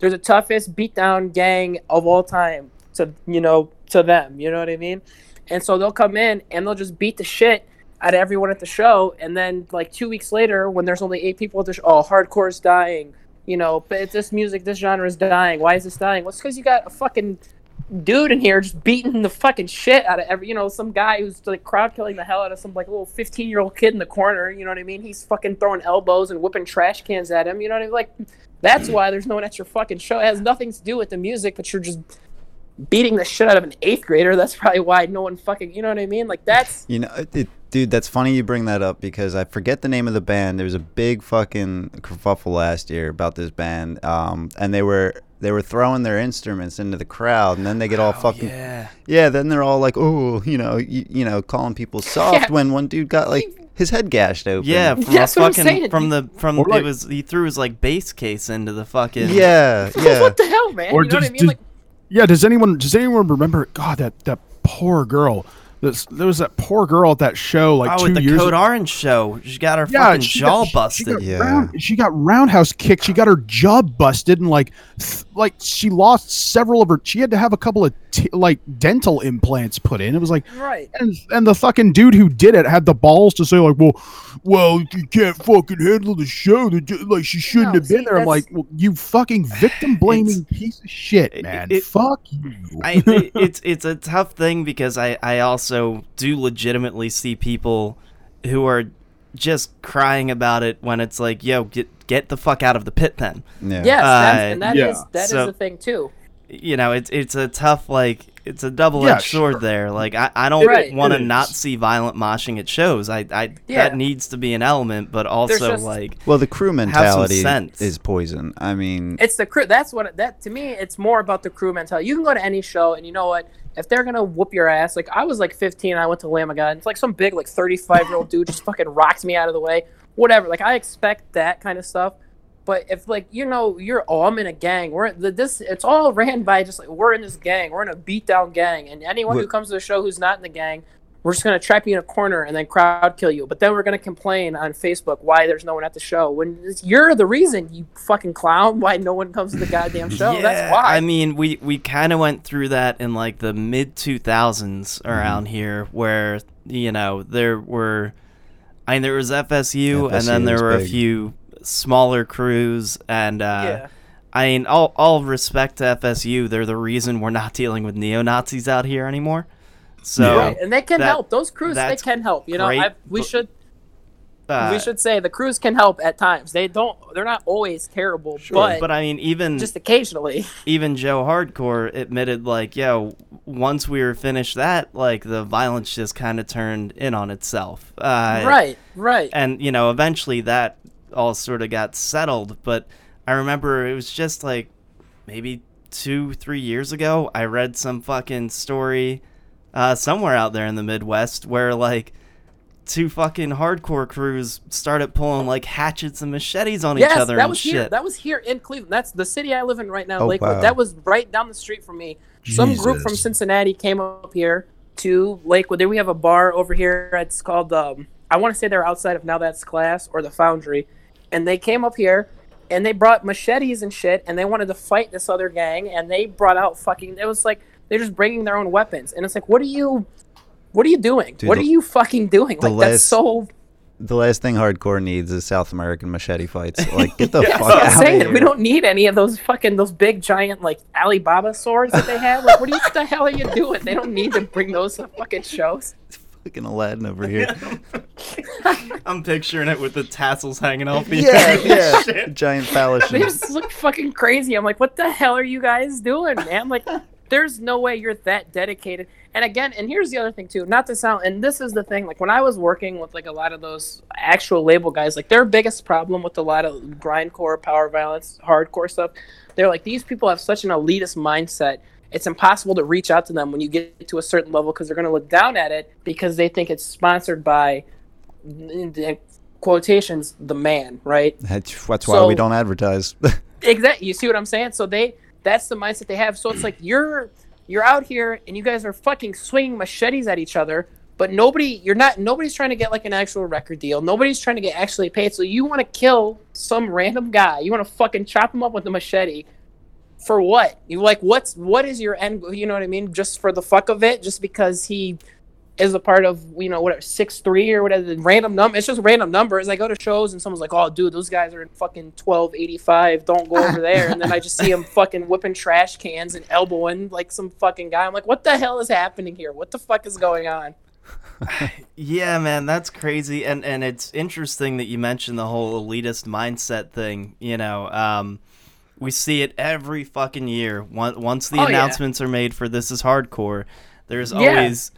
they're the toughest beatdown gang of all time to you know to them. You know what I mean? And so they'll come in and they'll just beat the shit out of everyone at the show, and then like two weeks later, when there's only eight people at the show, oh hardcore's dying. You know, but it's this music, this genre is dying. Why is this dying? Well, it's because you got a fucking dude in here just beating the fucking shit out of every, you know, some guy who's like crowd killing the hell out of some like little 15 year old kid in the corner. You know what I mean? He's fucking throwing elbows and whipping trash cans at him. You know what I mean? Like, that's why there's no one at your fucking show. It has nothing to do with the music, but you're just beating the shit out of an eighth grader. That's probably why no one fucking, you know what I mean? Like, that's. You know, it, dude, that's funny you bring that up because I forget the name of the band. There was a big fucking kerfuffle last year about this band, um, and they were they were throwing their instruments into the crowd, and then they get all fucking yeah. yeah. Then they're all like, oh, you know, you, you know, calling people [laughs] soft Yeah. when one dude got like [laughs] his head gashed open. Yeah, from [laughs] That's a what I'm fucking saying. from the from Or like- was he threw his like bass case into the fucking yeah, yeah. what the hell, man? Or you know what I mean? does- like, Yeah, does anyone does anyone remember? God, that that poor girl. This, there was that poor girl at that show like oh two with the years Code ago. Orange show. She got her Yeah, fucking jaw got, busted. She got, Yeah. round, she got roundhouse kicked. She got her jaw busted, and like, th- like she lost several of her. She had to have a couple of t- like dental implants put in. It was like, right. and and the fucking dude who did it had the balls to say like, well, well, you can't fucking handle the show. that ju- Like she shouldn't No, have been see, there. I'm like, well, you fucking victim [sighs] blaming piece of shit, it- man. it- Fuck you. I, it, it's it's a tough thing because I I also do legitimately see people who are just crying about it when it's like, yo, get get the fuck out of the pit then. yeah. Yes, Uh, that's, and that is yeah. that is So- the thing too. You know, it's it's a tough like it's a double edged Yeah, sword sure. there. Like I, I don't Right. want to not see violent moshing at shows. I I Yeah. that needs to be an element, but also just- like Well, the crew mentality is poison. I mean, It's the crew. That's what that to me. It's more about the crew mentality. You can go to any show, and you know what? If they're gonna whoop your ass, like I was like 15, I went to Lamb of God. It's like some big like 35 year old [laughs] dude just fucking rocks me out of the way. Whatever. Like I expect that kind of stuff. But if like you know you're oh I'm in a gang we're the, this it's all ran by just like we're in this gang we're in a beat down gang and anyone who comes to the show who's not in the gang we're just gonna trap you in a corner and then crowd kill you. But then we're gonna complain on Facebook why there's no one at the show when you're the reason you fucking clown why no one comes to the goddamn show. That's why. I mean, we we kind of went through that in like the mid 2000s around Mm-hmm. here, where you know there were, I mean, there was FSU, and then there was were a few smaller crews, and uh, yeah. I mean, all all respect to FSU, they're the reason we're not dealing with neo Nazis out here anymore. So Right, and they can that- help. Those crews, they can help. You know, I, we should uh, we should say the crews can help at times. They don't. They're not always terrible, but, but I mean, even just occasionally. [laughs] even Joe Hardcore admitted, like, yo, once we were finished that, like, the violence just kind of turned in on itself. Uh, right. Right. And, you know, eventually that all sort of got settled. But I remember it was just like maybe two, three years ago, I read some fucking story uh, somewhere out there in the Midwest where, like, two fucking hardcore crews started pulling like hatchets and machetes on yes, each other that and was shit. here. That was here in Cleveland. That's the city I live in right now, Oh, Lakewood. wow. That was right down the street from me. Some group from Cincinnati came up here to Lakewood. Then we have a bar over here. It's called um, I want to say they're outside of Now That's Class or the Foundry, and they came up here and they brought machetes and shit, and they wanted to fight this other gang, and they brought out fucking. It was like they're just bringing their own weapons, and it's like, what are you? What are you doing? Dude, what the- are you fucking doing? Like that's so. the last thing hardcore needs is South American machete fights. [laughs] Like, get the That's fuck I'm out saying. of here. We don't need any of those fucking those big giant like Alibaba swords that they have. Like, what, you, what the hell are you doing? They don't need to bring those to fucking shows. [laughs] fucking Aladdin over here. [laughs] I'm picturing it with the tassels hanging off the yeah, yeah. Giant They phallus. just look fucking crazy. I'm like, what the hell are you guys doing, man? Like, there's no way you're that dedicated. And again, and here's the other thing too. Not to sound, and this is the thing. Like when I was working with like a lot of those actual label guys, like their biggest problem with a lot of grindcore, power violence, hardcore stuff, they're like these people have such an elitist mindset. It's impossible to reach out to them when you get to a certain level because they're going to look down at it because they think it's sponsored by quotations the man, right? That's, that's why we don't advertise. [laughs] Exactly. You see what I'm saying? So they that's the mindset they have. So it's like you're you're out here and you guys are fucking swinging machetes at each other, but nobody you're not nobody's trying to get like an actual record deal. Nobody's trying to get actually paid. So you want to kill some random guy. You want to fucking chop him up with a machete. For what? You like what's what is your end you know what I mean? Just for the fuck of it, just because he is a part of you know whatever six three or whatever the random number. It's just random numbers. I go to shows and someone's like, "Oh, dude, those guys are in fucking twelve eighty five. Don't go over there." And then I just see him [laughs] fucking whipping trash cans and elbowing like some fucking guy. I'm like, "What the hell is happening here? What the fuck is going on?" [laughs] Yeah, man, that's crazy, and and it's interesting that you mentioned the whole elitist mindset thing. You know, um, we see it every fucking year. Once once the Oh, yeah. announcements are made for this is hardcore, there's Yeah. always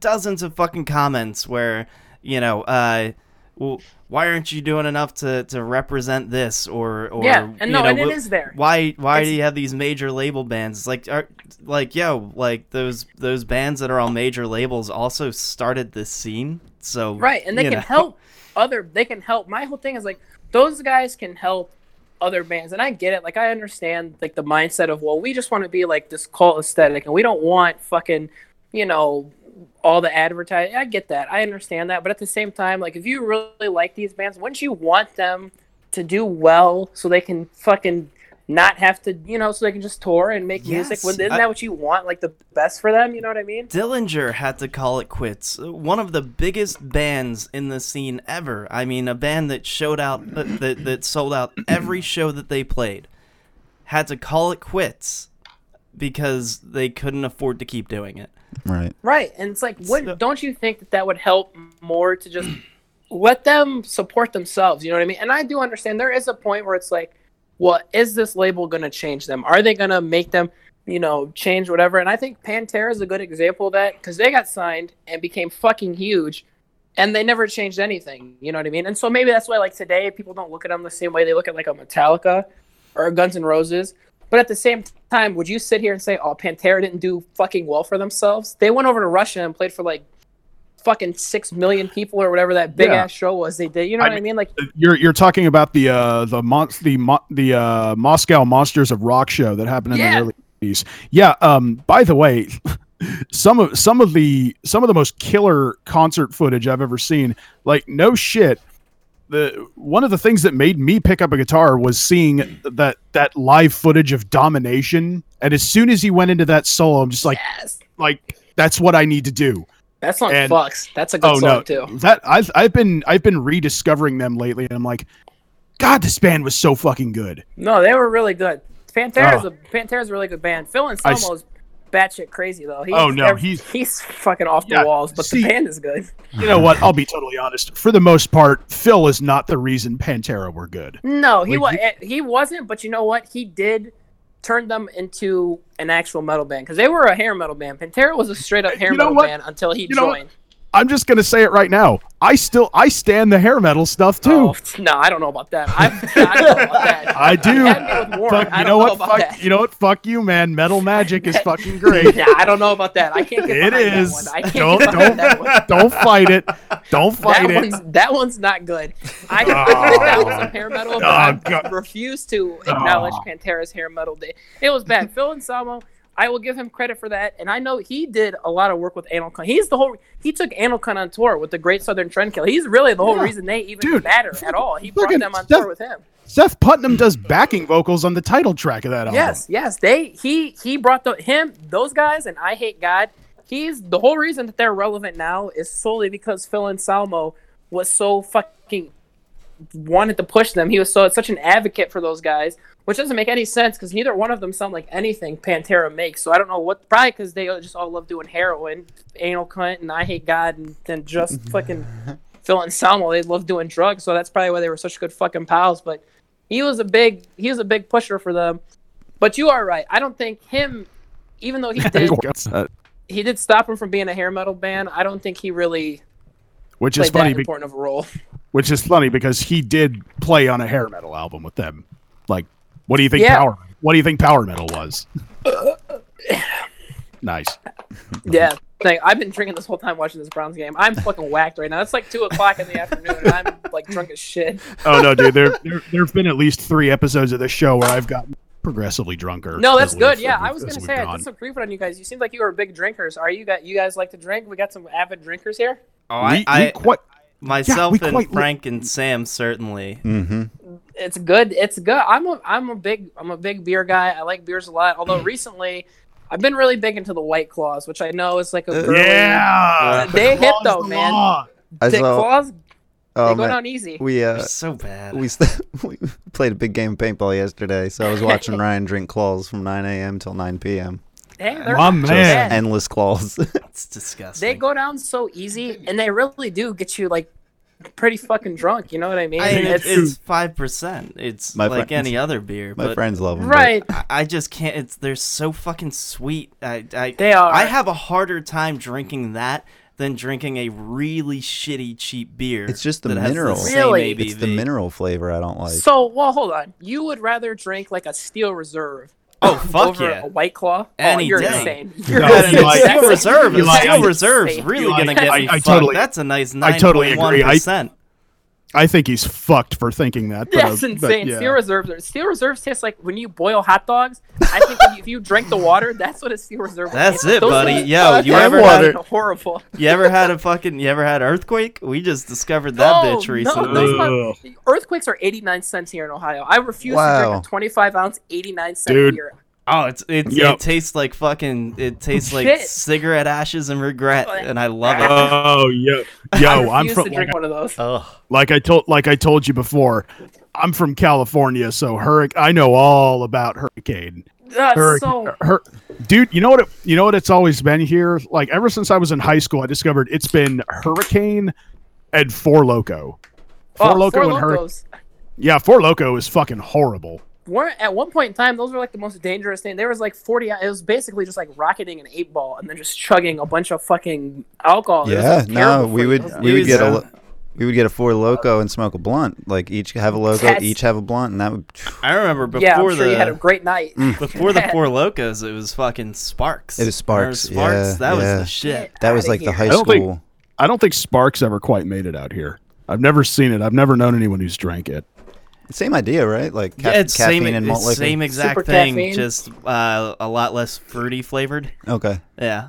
dozens of fucking comments where you know, uh, well, why aren't you doing enough to, to represent this or or Yeah, and you no, know, and it is there. Why why It's- do you have these major label bands? It's like are, like yo, like those those bands that are on major labels also started this scene. So Right, and they can know. help other. They can help. My whole thing is like those guys can help other bands, and I get it. Like I understand like the mindset of well, we just want to be like this cult aesthetic, and we don't want fucking, you know, all the advertising. I get that. I understand that, but at the same time, like if you really like these bands, wouldn't you want them to do well so they can fucking not have to, you know, so they can just tour and make music? Yes, Wouldn't- Isn't I- that what you want? Like the best for them? You know what I mean? Dillinger had to call it quits. One of the biggest bands in the scene ever. I mean, a band that showed out that that, that sold out every show that they played had to call it quits because they couldn't afford to keep doing it. right. Right, and it's like, what, So- don't you think that that would help more to just [clears throat] let them support themselves? You know what I mean? And I do understand there is a point where it's like, well, is this label going to change them? Are they going to make them, you know, change whatever? And I think Pantera is a good example of that because they got signed and became fucking huge, and they never changed anything. You know what I mean? And so maybe that's why, like today, people don't look at them the same way they look at like a Metallica or Guns N' Roses. But at the same time, would you sit here and say, "Oh, Pantera didn't do fucking well for themselves"? They went over to Russia and played for like fucking six million people or whatever that big Yeah. ass show was. They did, you know I what I mean? Like, You're you're talking about the uh the mon- the mo- the uh Moscow Monsters of Rock show that happened in Yeah. the early 80s. Yeah, um by the way, [laughs] some of some of the some of the most killer concert footage I've ever seen. Like no shit. The one of the things that made me pick up a guitar was seeing that that live footage of domination and as soon as he went into that solo I'm just like yes, like that's what I need to do. That song And- fucks. That's a good Oh song no, too. that I've I've been I've been rediscovering them lately, and I'm like, God, this band was so fucking good. No, they were really good. Pantera's Oh. a Pantera's a really good band. Phil I Anselmo's batshit crazy though. He's, Oh, no, he's- he's fucking off the walls, but see- the band is good. You know what? I'll be totally honest. For the most part, Phil is not the reason Pantera were good. No, he Like, was eh, he wasn't, but you know what? He did turn them into an actual metal band because they were a hair metal band. Pantera was a straight up hair You know metal what? band until he You joined. I'm just gonna say it right now. I still I stand the hair metal stuff too. Oh, [laughs] no, I don't know about that. I, I don't know about that. [laughs] I do. You had me with Warrant. Fuck, you don't know what? Fuck, that. you know what? Fuck you, man. Metal magic is [laughs] fucking great. yeah, I don't know about that. I can't get It behind that is. one. I can't Don't behind that don't one. don't fight it. Don't fight That it. one's that one's not good. I think oh. that was some hair metal, but Oh, I God. refuse to acknowledge oh. Pantera's hair metal. Day. It was bad. Phil Anselmo, I will give him credit for that, and I know he did a lot of work with Anal Cunt. He's the whole. He took Anal Cunt on tour with the Great Southern Trendkill. He's really the whole Yeah. reason they even Dude, matter at all. He brought them on Steph- tour with him. Seth Putnam does backing vocals on the title track of that album. Yes, yes. They he he brought the him those guys and I hate God. He's the whole reason that they're relevant now is solely because Phil Anselmo was so fucking wanted to push them. He was so such an advocate for those guys, which doesn't make any sense because neither one of them sound like anything Pantera makes. So I don't know what. Probably because they just all love doing heroin, anal cunt, and I hate God, and then just [laughs] fucking Phil Anselmo. They love doing drugs, so that's probably why they were such good fucking pals. But he was a big he was a big pusher for them. But you are right. I don't think him, even though he [laughs] did, he did stop him from being a hair metal band. I don't think he really which is funny. that Be- important of a role. which is funny because he did play on a hair metal album with them. Like, what do you think Yeah. power? What do you think power metal was? nice. Yeah. Thing. I've been drinking this whole time watching this Browns game. I'm fucking whacked right now. It's like two o'clock in the afternoon, and I'm like drunk as shit. Oh no, dude. There, there, there've been at least three episodes of this show where I've gotten progressively drunker. No, that's good. Yeah, I was gonna we've say I gone. did some creeping on you guys. You seem like you were big drinkers. Are you got you guys like to drink? We got some avid drinkers here. Oh, we, I, we I quite. Myself we and quite li- Frank and Sam certainly. Mm-hmm. It's good. It's good. I'm a I'm a big I'm a big beer guy. I like beers a lot. Although recently, I've been really big into the White Claws, which I know is like a girly. Yeah, They hit though, the man. law. I The saw. claws Oh they go man, down easy. we uh, so bad. we st- [laughs] we played a big game of paintball yesterday, so I was watching [laughs] Ryan drink claws from 9 a.m. till 9 p.m. Hey, they're My man. bad. Endless claws. [laughs] it's disgusting. They go down so easy, and they really do get you like pretty fucking drunk. You know what I mean? I mean, it's, it's it's five percent. It's My like friends- any other beer, My but friends love them. right. I, I just can't. It's they're so fucking sweet. I, I They are. I have a harder time drinking that than drinking a really shitty cheap beer. It's just the mineral. same Really? ABV. It's the mineral flavor I don't like. So, well, hold on. You would rather drink like a Steel Reserve Oh [laughs] fuck over yeah! a White Claw? Oh, Any oh, you're day. insane. [laughs] You're No, And you it's like- Steel Reserve. you is like- Reserve's really I- gonna get I- me I fucked. totally- That's a nice I totally point agree. Percent. I think he's fucked for thinking that. but, That's uh, but insane. yeah. Steel reserves are Steel reserves taste like when you boil hot dogs. I think when you, if you drink the water, that's what a steel reserve. That's taste like. it, Those buddy. things Yo, you fucking ever had horrible? [laughs] You ever had a fucking? You ever had earthquake? We just discovered that Oh, bitch recently. those Ugh. not- earthquakes are 89 cents here in Ohio. I refuse to drink a 25 ounce 89 cent Dude. beer. Oh, it's it, Yep. it tastes like fucking. It tastes like Shit. cigarette ashes and regret, and I love it. Oh, yo, [laughs] I yo, I'm from to like, one of those. Oh, like I told like I told you before. I'm from California, so hurric- I know all about hurricane. That's Hurric- so. Uh, hur- dude, you know what? It, you know what? It's always been here. Like ever since I was in high school, I discovered it's been hurricane and four Loko. Oh, four Oh, Loko Four and hurricane. Yeah, four Loko is fucking horrible. Were at one point in time, those were like the most dangerous thing. There was like 40. It was basically just like rocketing an eight ball and then just chugging a bunch of fucking alcohol. Yeah, like, no, we for would we would get a we would get a four Loko and smoke a blunt. Like each have a Loko, Yes. each have a blunt, and that would. [laughs] I remember before Yeah, I'm the sure you had a great night. Mm. [laughs] before the four Lokos, it was fucking Sparks. It was Remember Sparks, Sparks. yeah, that was the shit. That was outta like the here. high I don't think- school. I don't think Sparks ever quite made it out here. I've never seen it. I've never known anyone who's drank it. Same idea, right? Like ca- Yeah, it's caffeine same, and malt liquor. same exact Super thing, caffeine. just uh, a lot less fruity flavored. Okay. Yeah,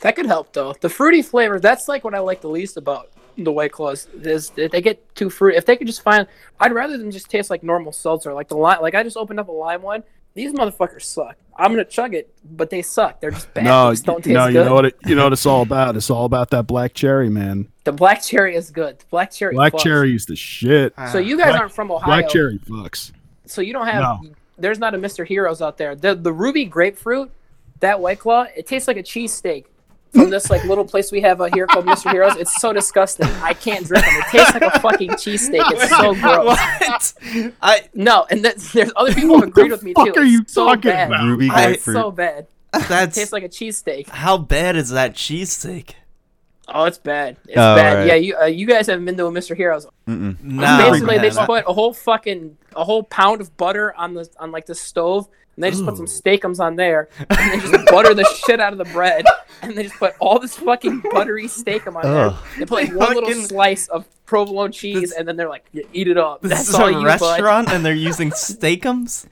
That could help though. The fruity flavor, that's like what I like the least about the White Claws. Is that they get too fruity. If they could just find, I'd rather them just taste like normal seltzer, like the lime. Like I just opened up a lime one. These motherfuckers suck. I'm gonna chug it, but they suck. They're just bad. No, they just don't taste no, good. you know what? It, you know what it's all about. It's all about that black cherry, man. The black cherry is good. The black cherry. Black fucks. cherry is the shit. Ah. So you guys Black- aren't from Ohio. Black cherry fucks. So you don't have. No. There's not a Mr. Heroes out there. The the ruby grapefruit, that White Claw, it tastes like a cheesesteak. From this like little place we have out here called Mr. Heroes, it's so disgusting. I can't drink them. It tastes like a fucking cheesesteak. It's so gross. what? I No, and that, there's other people who agreed with me fuck too. are you so talking bad. about? Ruby I- It's grapefruit. so bad. It tastes like a cheesesteak. how bad is that cheesesteak? Oh, it's bad. It's Oh, bad. right. Yeah, you uh, you guys haven't been to a Mr. Heroes. Mm-mm. No, Basically, they just put a whole fucking a whole pound of butter on the on like the stove, and they just put some steakums on there, and they just butter the shit out of the bread, [laughs] and they just put all this fucking buttery steakum on there. Ugh. They put like one little slice of provolone cheese, This- and then they're like, "Yeah, "Eat it up." This That's is all a you bud. restaurant, and they're [laughs] using steakums.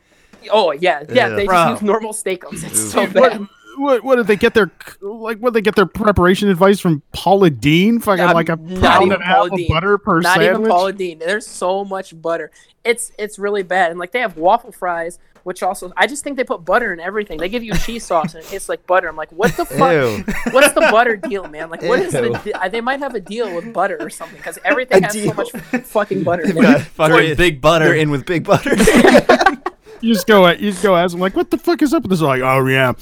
Oh yeah, yeah. Yeah. They Bro. just use normal steakums. It's so What, bad. What, what did they get their like? What did they get their preparation advice from Paula Deen? Fucking Not- like a not pound even and a half Paula of Deen. butter per Not even. Paula Deen. There's so much butter. It's it's really bad. And like they have waffle fries, which also I just think they put butter in everything. They give you cheese sauce and it tastes like butter. I'm like, what the fuck? Ew. What's the butter deal, man? Like, what is the? Ew. Di- they might have a deal with butter or something because everything A has deal. so much fucking butter. In got- it. Fucking big butter. In with big butter. [laughs] you just go, at you just go ask them like, what the fuck is up with this? Like, oh yeah,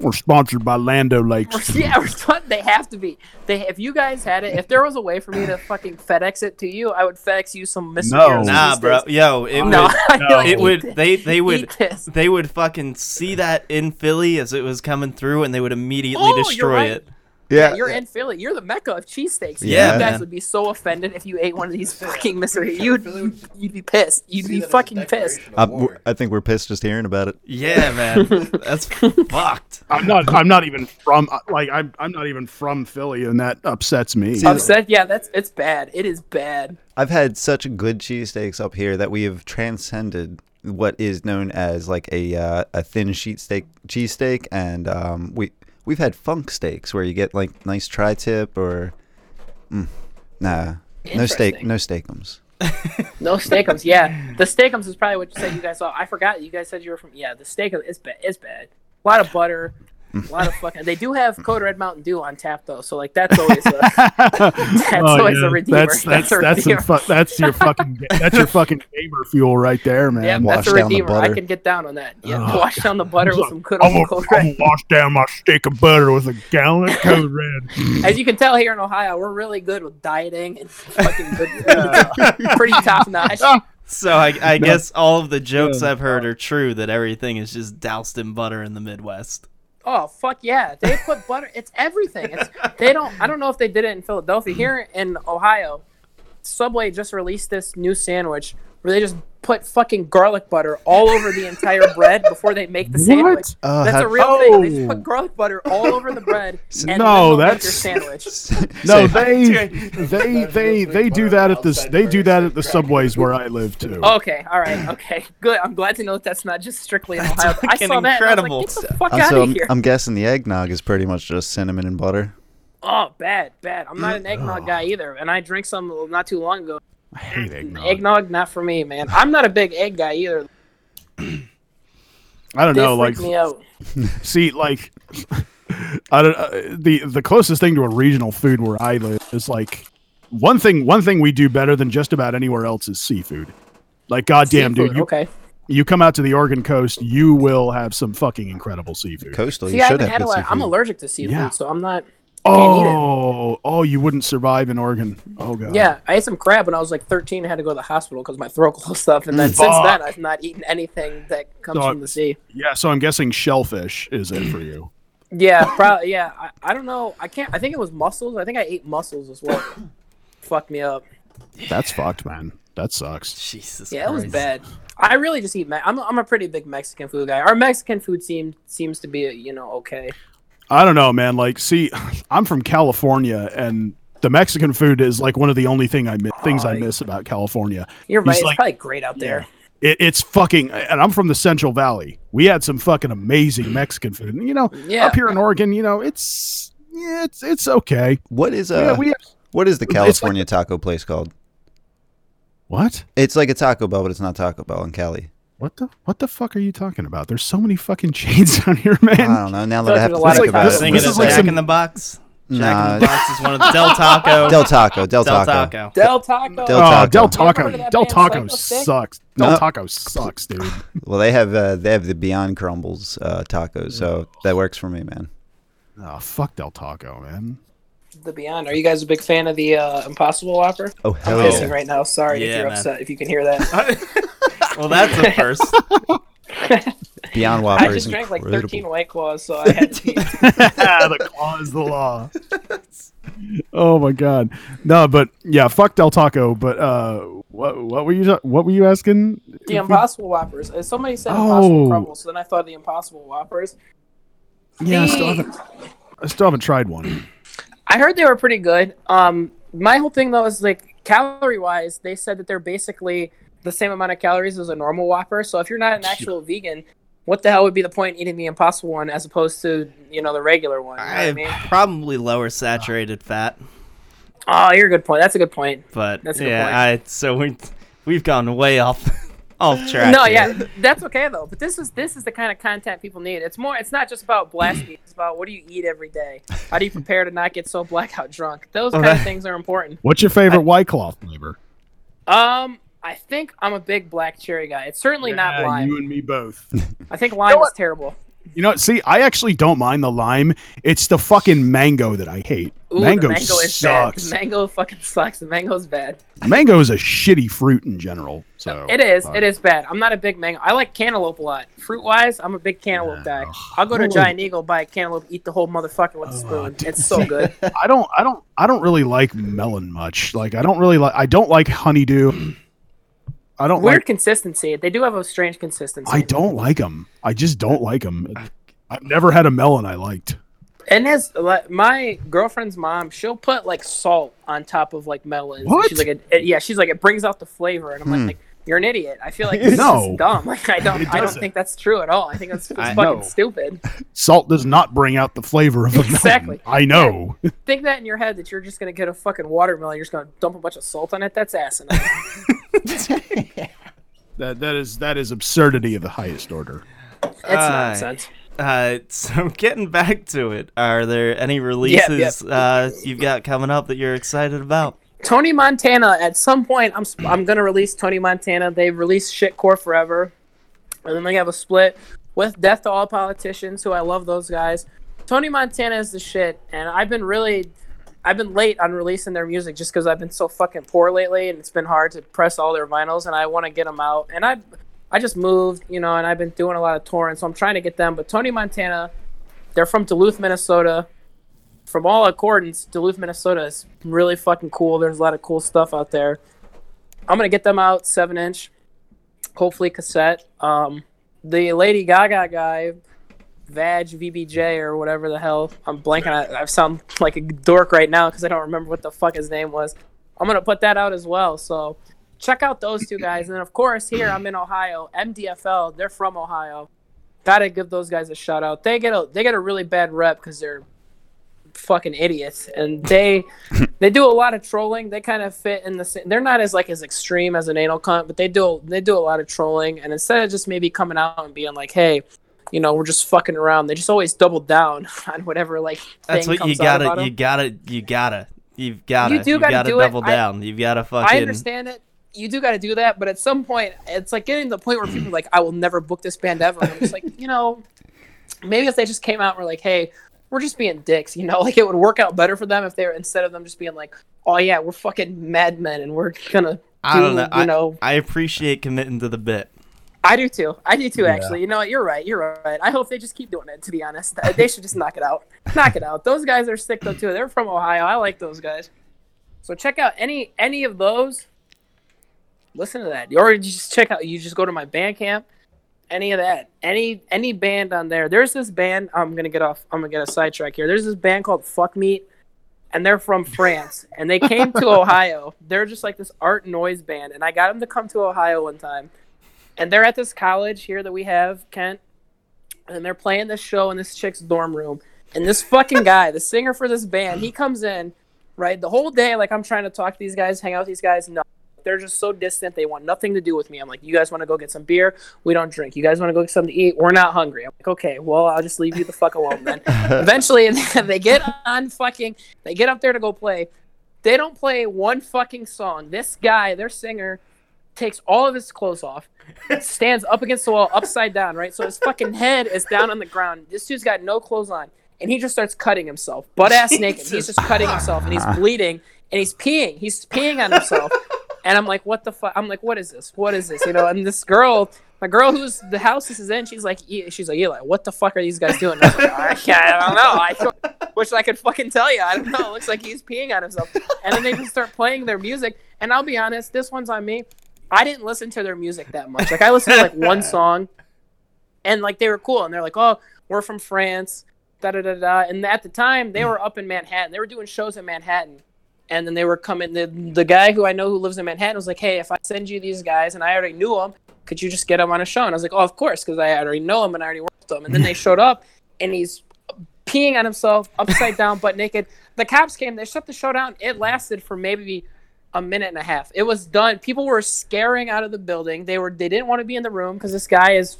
we're sponsored by Land O'Lakes. [laughs] yeah, we're taught- they have to be. They if you guys had it, if there was a way for me to fucking FedEx it to you, I would FedEx you some Mr. No. Nah, bro. cheesesteaks. Yo, it No, would. [laughs] I feel like It would. They they would. They would fucking see that in Philly as it was coming through, and they would immediately Oh, destroy right. it. Yeah, you're in Philly. You're the mecca of cheesesteaks. Yeah, you guys man. would be so offended if you ate one of these [laughs] fucking Mr. You'd you'd, you'd be pissed. You'd be fucking pissed. I'm- I think we're pissed just hearing about it. Yeah, man. [laughs] That's fucked. I'm not. I'm not even from. Like, I'm. I'm not even from Philly, and that upsets me. Upset? Yeah, that's it's bad. It is bad. I've had such good cheesesteaks up here that we have transcended what is known as like a uh, a thin sheet steak cheesesteak, and um, we we've had funk steaks where you get like nice tri-tip or mm, nah, no steak, no steakums. No steakums. Yeah, the steakums is probably what you said you guys saw. I forgot you guys said you were from. Yeah, the steakums is bad. It's bad. A lot of butter. A lot of [laughs] fucking. They do have Code Red Mountain Dew on tap though, so like that's always a, [laughs] that's Oh, always yeah. a redeemer. [laughs] That's that's a that's, redeemer. fu- that's your fucking that's your fucking gamer fuel right there, man. Yeah, Wash that's a down the redeemer. I can get down on that. Yeah, Oh, wash down the butter with some good I'm old gonna, Code I'm Red. gonna wash down my stick of butter with a gallon of Code Red. As you can tell here in Ohio, we're really good with dieting and fucking good, food. pretty top notch. So I, I guess all of the jokes I've heard are true. That everything is just doused in butter in the Midwest. Oh fuck yeah! They put [laughs] butter. It's everything. It's they don't. I don't know if they did it in Philadelphia. Here in Ohio, Subway just released this new sandwich where they just put fucking garlic butter all over the entire bread before they make the sandwich. Oh, That's how- a real thing. They just Oh. put garlic butter all over the bread. [laughs] And No, then they'll make that's- your sandwich. [laughs] [laughs] No, Say- they they they they do that at the they do that at the subways where I live too. Okay, all right, okay, good. I'm glad to know that that's not just strictly in Ohio. I saw that. incredible. And I was like, Get the fuck I'm, out so of I'm, here! I'm guessing the eggnog is pretty much just cinnamon and butter. Oh, bad, bad. I'm not an eggnog guy either, and I drank some not too long ago. I hate eggnog. Eggnog, not for me, man. I'm not a big egg guy either. I don't They know, like me out. [laughs] see, like I don't uh, the the closest thing to a regional food where I live is like one thing one thing we do better than just about anywhere else is seafood. Like goddamn, dude, you okay. you come out to the Oregon coast, you will have some fucking incredible seafood. Coastal, See, you I should haven't have had a good lot. I'm allergic to seafood, Yeah. so I'm not. Can't eat it. Oh, oh, you wouldn't survive in Oregon. Oh god. Yeah, I ate some crab when I was like 13. I had to go to the hospital because my throat closed up, and then mm. since Fuck. then I've not eaten anything that comes So- from the sea. Yeah, so I'm guessing shellfish is it for you. Yeah, probably. Yeah, I, I don't know. I can't. I think it was mussels. I think I ate mussels as well. Fucked me up. That's fucked, man. That sucks. Jesus. Yeah, it was bad. I really just eat. Me- I'm. I'm a pretty big Mexican food guy. Our Mexican food seems seems to be you know okay. I don't know, man. Like, see, [sighs] I'm from California, and the Mexican food is like one of the only thing I mi- things I miss about California. You're He's right. It's like- probably great out there. It, it's fucking, and I'm from the Central Valley. We had some fucking amazing Mexican food. And, you know, Yeah. up here in Oregon, you know, it's yeah, it's it's okay. What is uh? yeah, we have, what is the like- California taco place called? what? It's like a Taco Bell, but it's not Taco Bell in Cali. What the what the fuck are you talking about? There's so many fucking [laughs] chains down here, man. I don't know. Now that Feel I have to there's think of about tacos. it, This is like Jack some- in the Box. Jack Nah. in the Box is one of the Del Taco. [laughs] Del Taco, Del Del Taco. Taco. Del Taco. Del Oh, Taco. Del Taco. heard of that Del Taco sucks. Del No. Taco sucks, dude. [laughs] Well, they have uh, they have the Beyond Crumbles uh, tacos, so that works for me, man. Oh, fuck Del Taco, man. The Beyond. Are you guys a big fan of the uh, Impossible Whopper? Oh hell I'm hell pissing yeah! right now. Sorry if you're man. upset. If you can hear that. Well, that's a first. [laughs] Beyond I Whopper is just drank like 13 White Claws, so I had to pee. [laughs] the law is the law. [laughs] oh my god, no, but yeah, fuck Del Taco. But uh, what what were you what were you asking? The Impossible Whoppers. Uh, Somebody said Impossible Oh. Crumbles, so then I thought the Impossible Whoppers. Yeah, I still haven't I still haven't tried one. I heard they were pretty good. Um, my whole thing though is like calorie wise, they said that they're basically the same amount of calories as a normal Whopper. So if you're not an [laughs] actual vegan, what the hell would be the point in eating the Impossible one as opposed to you know the regular one? You know what I I mean? probably lower saturated fat, Oh, you're a good point. That's a good point. but That's a good yeah, point. I so we we've gone way off [laughs] off [laughs] track. No, here. yeah, that's okay though. But this is this is the kind of content people need. It's more. It's not just about blasting. It's about what do you eat every day. How do you prepare to not get so blackout drunk? Those kind of things are important. What's your favorite White Claw flavor? Um, I think I'm a big black cherry guy. It's certainly not lime. You and me both. [laughs] I think lime is terrible. You know, see, I actually don't mind the lime. It's the fucking mango that I hate. Ooh, mango, the mango is bad. sucks. The mango fucking sucks. The mango's bad. mango is a shitty fruit in general. So It is. fuck. It is bad. I'm not a big mango. I like cantaloupe a lot. Fruit wise, I'm a big cantaloupe guy. I'll go to Giant Eagle, buy a cantaloupe, eat the whole motherfucker with a oh, spoon. It's so good. [laughs] I don't. I don't. I don't really like melon much. Like I don't really like. I don't like honeydew. I don't Weird like. consistency. They do have a strange consistency. I don't like them. I just don't like them. I've never had a melon I liked. And as like, my girlfriend's mom, she'll put like salt on top of like melons. What? She's like, it, it- yeah, she's like, it brings out the flavor, and I'm like, hmm. like, you're an idiot. I feel like [laughs] this No. is dumb. [laughs] Like, I don't, I don't think that's true at all. I think that's it's I- fucking No. stupid. Salt does not bring out the flavor of a melon. Exactly. I know. Think that in your head that you're just gonna get a fucking watermelon, you're just gonna dump a bunch of salt on it. That's asinine. [laughs] that that is that is absurdity of the highest order. It's Uh, nonsense. Uh, so getting back to it, are there any releases uh you've got coming up that you're excited about? Tony Montana. At some point, I'm I'm gonna release Tony Montana. They've released Shitcore Forever, and then they have a split with Death to All Politicians, who I love those guys. Tony Montana is the shit, and I've been really, I've been late on releasing their music just because I've been so fucking poor lately, and it's been hard to press all their vinyls, and I want to get them out. And I, I just moved, you know, and I've been doing a lot of touring, so I'm trying to get them. But Tony Montana, they're from Duluth, Minnesota from all accordance, Duluth, Minnesota is really fucking cool. There's a lot of cool stuff out there. I'm gonna get them out seven inch, hopefully cassette. Um, the Lady Gaga guy, Vag VBJ or whatever the hell. I'm blanking. I, I sound like a dork right now because I don't remember what the fuck his name was. I'm gonna put that out as well. So check out those two guys. And then of course here I'm in Ohio. MDFL. They're from Ohio. Gotta give those guys a shout out. They get a they get a really bad rep because they're fucking idiots and they [laughs] they do a lot of trolling they kind of fit in the same they're not as like as extreme as an anal cunt but they do they do a lot of trolling and instead of just maybe coming out and being like hey you know we're just fucking around they just always double down [laughs] on whatever like That's what you gotta, you gotta, you gotta, you've gotta, You do gotta gotta do it. double I- down. You've gotta fucking. I understand it. You do got to do that, but at some point, it's like getting to the point where people are like, "I will never book this band ever." And I'm just like, [laughs] you know, maybe if they just came out and were like, "Hey, we're just being dicks," you know, [laughs] like it would work out better for them if they were instead of them just being like, "Oh yeah, we're fucking madmen and we're gonna." Do, I don't know. You know, I appreciate committing to the bit. I do too. I do too. Actually, you know what? You're right. You're right. I hope they just keep doing it. To be honest, they should just knock it out. Knock it out. Those guys are sick though too. They're from Ohio. I like those guys. So check out any any of those. Listen to that. Or you just check out. You just go to my Bandcamp. Any of that. Any any band on there. There's this band. I'm gonna get off. I'm gonna get a sidetrack here. There's this band called Fuck Meat. And they're from [laughs] France, and they came to Ohio. They're just like this art noise band, and I got them to come to Ohio one time and they're at this college here that we have, Kent, and they're playing this show in this chick's dorm room. And this fucking [laughs] guy, the singer for this band, he comes in, right, the whole day, like I'm trying to talk to these guys, hang out with these guys. No, they're just so distant. They want nothing to do with me. I'm like, you guys want to go get some beer? We don't drink. You guys want to go get something to eat? We're not hungry. I'm like, okay, well, I'll just leave you the fuck alone then. [laughs] Eventually, [laughs] they get on fucking, they get up there to go play. They don't play one fucking song. This guy, their singer, takes all of his clothes off, [laughs] stands up against the wall, upside down, right? So his fucking head is down on the ground. This dude's got no clothes on, and he just starts cutting himself, butt ass naked. He's just cutting himself, and he's bleeding, and he's peeing. He's peeing on himself, and I'm like, what the fuck? I'm like, what is this? What is this? You know? And this girl. My girl, who's the house this is in, she's like, E- she's like, Eli, what the fuck are these guys doing? I, like, I, can't, I don't know. I wish I could fucking tell you. I don't know. It looks like he's peeing on himself. And then they just start playing their music. And I'll be honest, this one's on me. I didn't listen to their music that much. Like I listened to like one [laughs] song, and like they were cool, and they're like, "Oh, we're from France." Da da da da. And at the time, they mm. were up in Manhattan. They were doing shows in Manhattan, and then they were coming. The the guy who I know who lives in Manhattan was like, "Hey, if I send you these guys, and I already knew them, could you just get them on a show?" And I was like, "Oh, of course, because I already know them and I already worked with them." And then they [laughs] showed up, and he's peeing on himself, upside down, butt naked. The cops came. They shut the show down. It lasted for maybe a minute and a half. It was done. People were scaring out of the building. They were they didn't want to be in the room because this guy is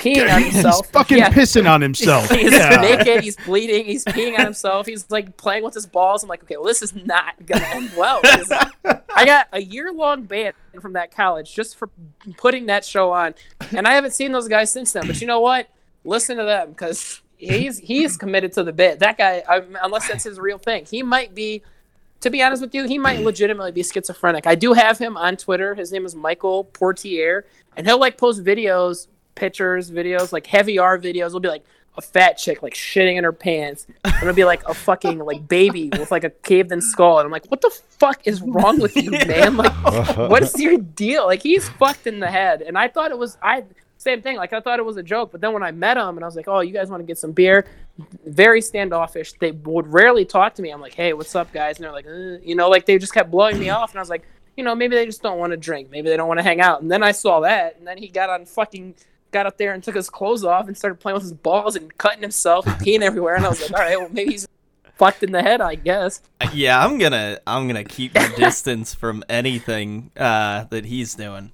peeing on [laughs] he's himself. fucking Yeah. pissing on himself. [laughs] He's yeah. naked. He's bleeding. He's peeing on himself. He's like playing with his balls. I'm like, okay, well, this is not gonna end well. [laughs] I got a year long ban from that college just for putting that show on, and I haven't seen those guys since then. But you know what? Listen to them because he's he's committed to the bit. That guy, I, unless that's his real thing, he might be. To be honest with you, he might legitimately be schizophrenic. I do have him on Twitter. His name is Michael Portier, and he'll like post videos, pictures, videos, like heavy R videos. It'll be like a fat chick like shitting in her pants, and it'll be like a fucking like baby with like a caved in skull, and I'm like, what the fuck is wrong with you, [laughs] man? Like, [laughs] what's your deal? Like, he's fucked in the head, and I thought it was I. Same thing. Like I thought it was a joke, but then when I met him and I was like, "Oh, you guys want to get some beer?" Very standoffish. They would rarely talk to me. I'm like, "Hey, what's up, guys?" And they're like, uh, "You know, like they just kept blowing me off." And I was like, "You know, maybe they just don't want to drink. Maybe they don't want to hang out." And then I saw that, and then he got on fucking got up there and took his clothes off and started playing with his balls and cutting himself and peeing everywhere. And I was like, "All right, well, maybe he's fucked in the head, I guess." Yeah, I'm gonna I'm gonna keep my distance from anything uh, that he's doing.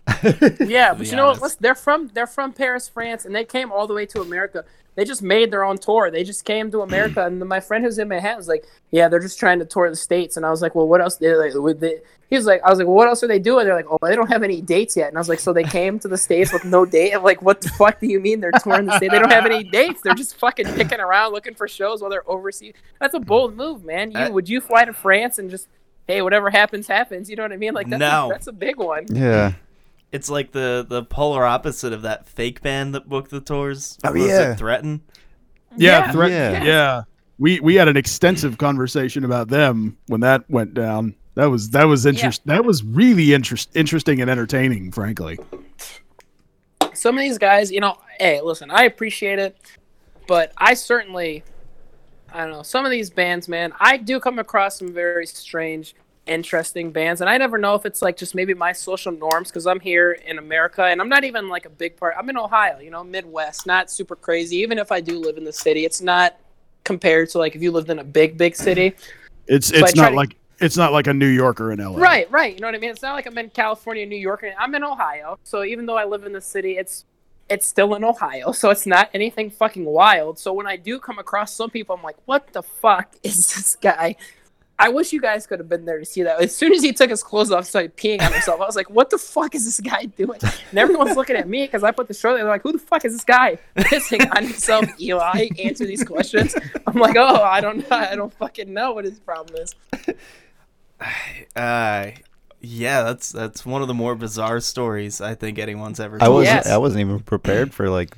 Yeah, but you know what? honest. They're from they're from Paris, France, and they came all the way to America. They just made their own tour. They just came to America, and my friend who's in Manhattan was like, "Yeah, they're just trying to tour the states." And I was like, "Well, what else?" They're like, would they? He was like, "I was like, well, what else are they doing?" They're like, "Oh, they don't have any dates yet." And I was like, "So they came to the states with no date?" I'm like, "What the fuck do you mean they're touring the state? They don't have any dates. They're just fucking picking around looking for shows while they're overseas." That's a bold move, man. You would you fly to France and just Hey, whatever happens, happens. You know what I mean? Like that's No. a, that's a big one. Yeah. It's like the the polar opposite of that fake band that booked the tours. Oh, Was it yeah. Threatin. Yeah, Yeah. threat- Yeah. yeah. We we had an extensive conversation about them when that went down. That was that was interest. That was really interest interesting and entertaining, frankly. some of these guys, you know, hey, listen, I appreciate it, but I certainly, I don't know, some of these bands, man, I do come across some very strange, interesting bands, and I never know if it's like just maybe my social norms because I'm here in America and I'm not even like a big part. I'm in Ohio, you know, Midwest, not super crazy. Even if I do live in the city, it's not compared to like if you lived in a big, big city. It's it's not to- like it's not like a New Yorker in LA. Right, right. You know what I mean? It's not like I'm in California, New York. and I'm in Ohio. So even though I live in the city, it's it's still in Ohio. So it's not anything fucking wild. So when I do come across some people, I'm like, what the fuck is this guy? I wish you guys could have been there to see that. As soon as he took his clothes off, started peeing on himself. I was like, "What the fuck is this guy doing?" And everyone's looking at me because I put the shirt. there. They're like, "Who the fuck is this guy pissing on himself?" Eli, answer these questions. I'm like, "Oh, I don't know. I don't fucking know what his problem is." [sighs] Uh, yeah, that's that's one of the more bizarre stories I think anyone's ever I wasn't. Yes. I wasn't even prepared for like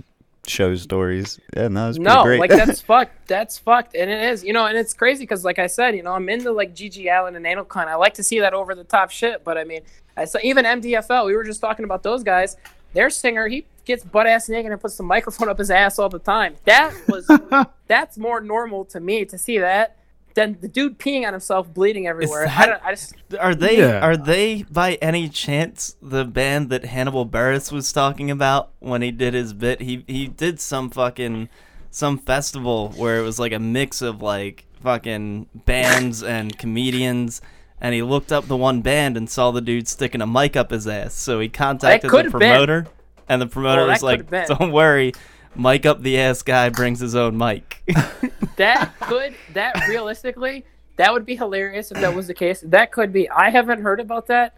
show stories. Yeah, no, it's No, great. like that's [laughs] fucked. That's fucked, and it is. You know, and it's crazy because, like I said, you know, I'm into like GG Allin and Anal Cunt. I like to see that over the top shit. But I mean, I saw even MDFL. We were just talking about those guys. Their singer, he gets butt ass naked and puts the [laughs] microphone up his ass all the time. That was [laughs] that's more normal to me to see that than the dude peeing on himself, bleeding everywhere. I, that- don't, I just Are they Yeah. are they by any chance the band that Hannibal Buress was talking about when he did his bit? He he did some fucking some festival where it was like a mix of like fucking bands and comedians and he looked up the one band and saw the dude sticking a mic up his ass. So he contacted the have been. promoter and the promoter oh, Well, was like, could have been. "Don't worry, mic up the ass guy brings his own mic." [laughs] that could that realistically that would be hilarious if that was the case. That could be. I haven't heard about that,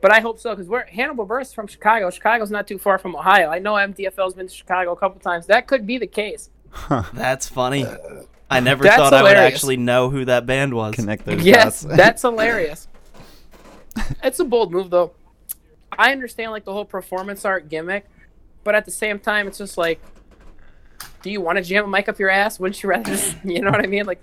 but I hope so because we're Hannibal Buress is from Chicago. Chicago's not too far from Ohio. I know MDFL's been to Chicago a couple times. That could be the case. That's funny. Uh, I never That's thought I would actually know who that band was. Connect those Yes, dots. [laughs] that's hilarious. It's a bold move though. I understand like the whole performance art gimmick, but at the same time, it's just like, do you want to jam a mic up your ass? Wouldn't you rather just, [laughs] you know what I mean? Like,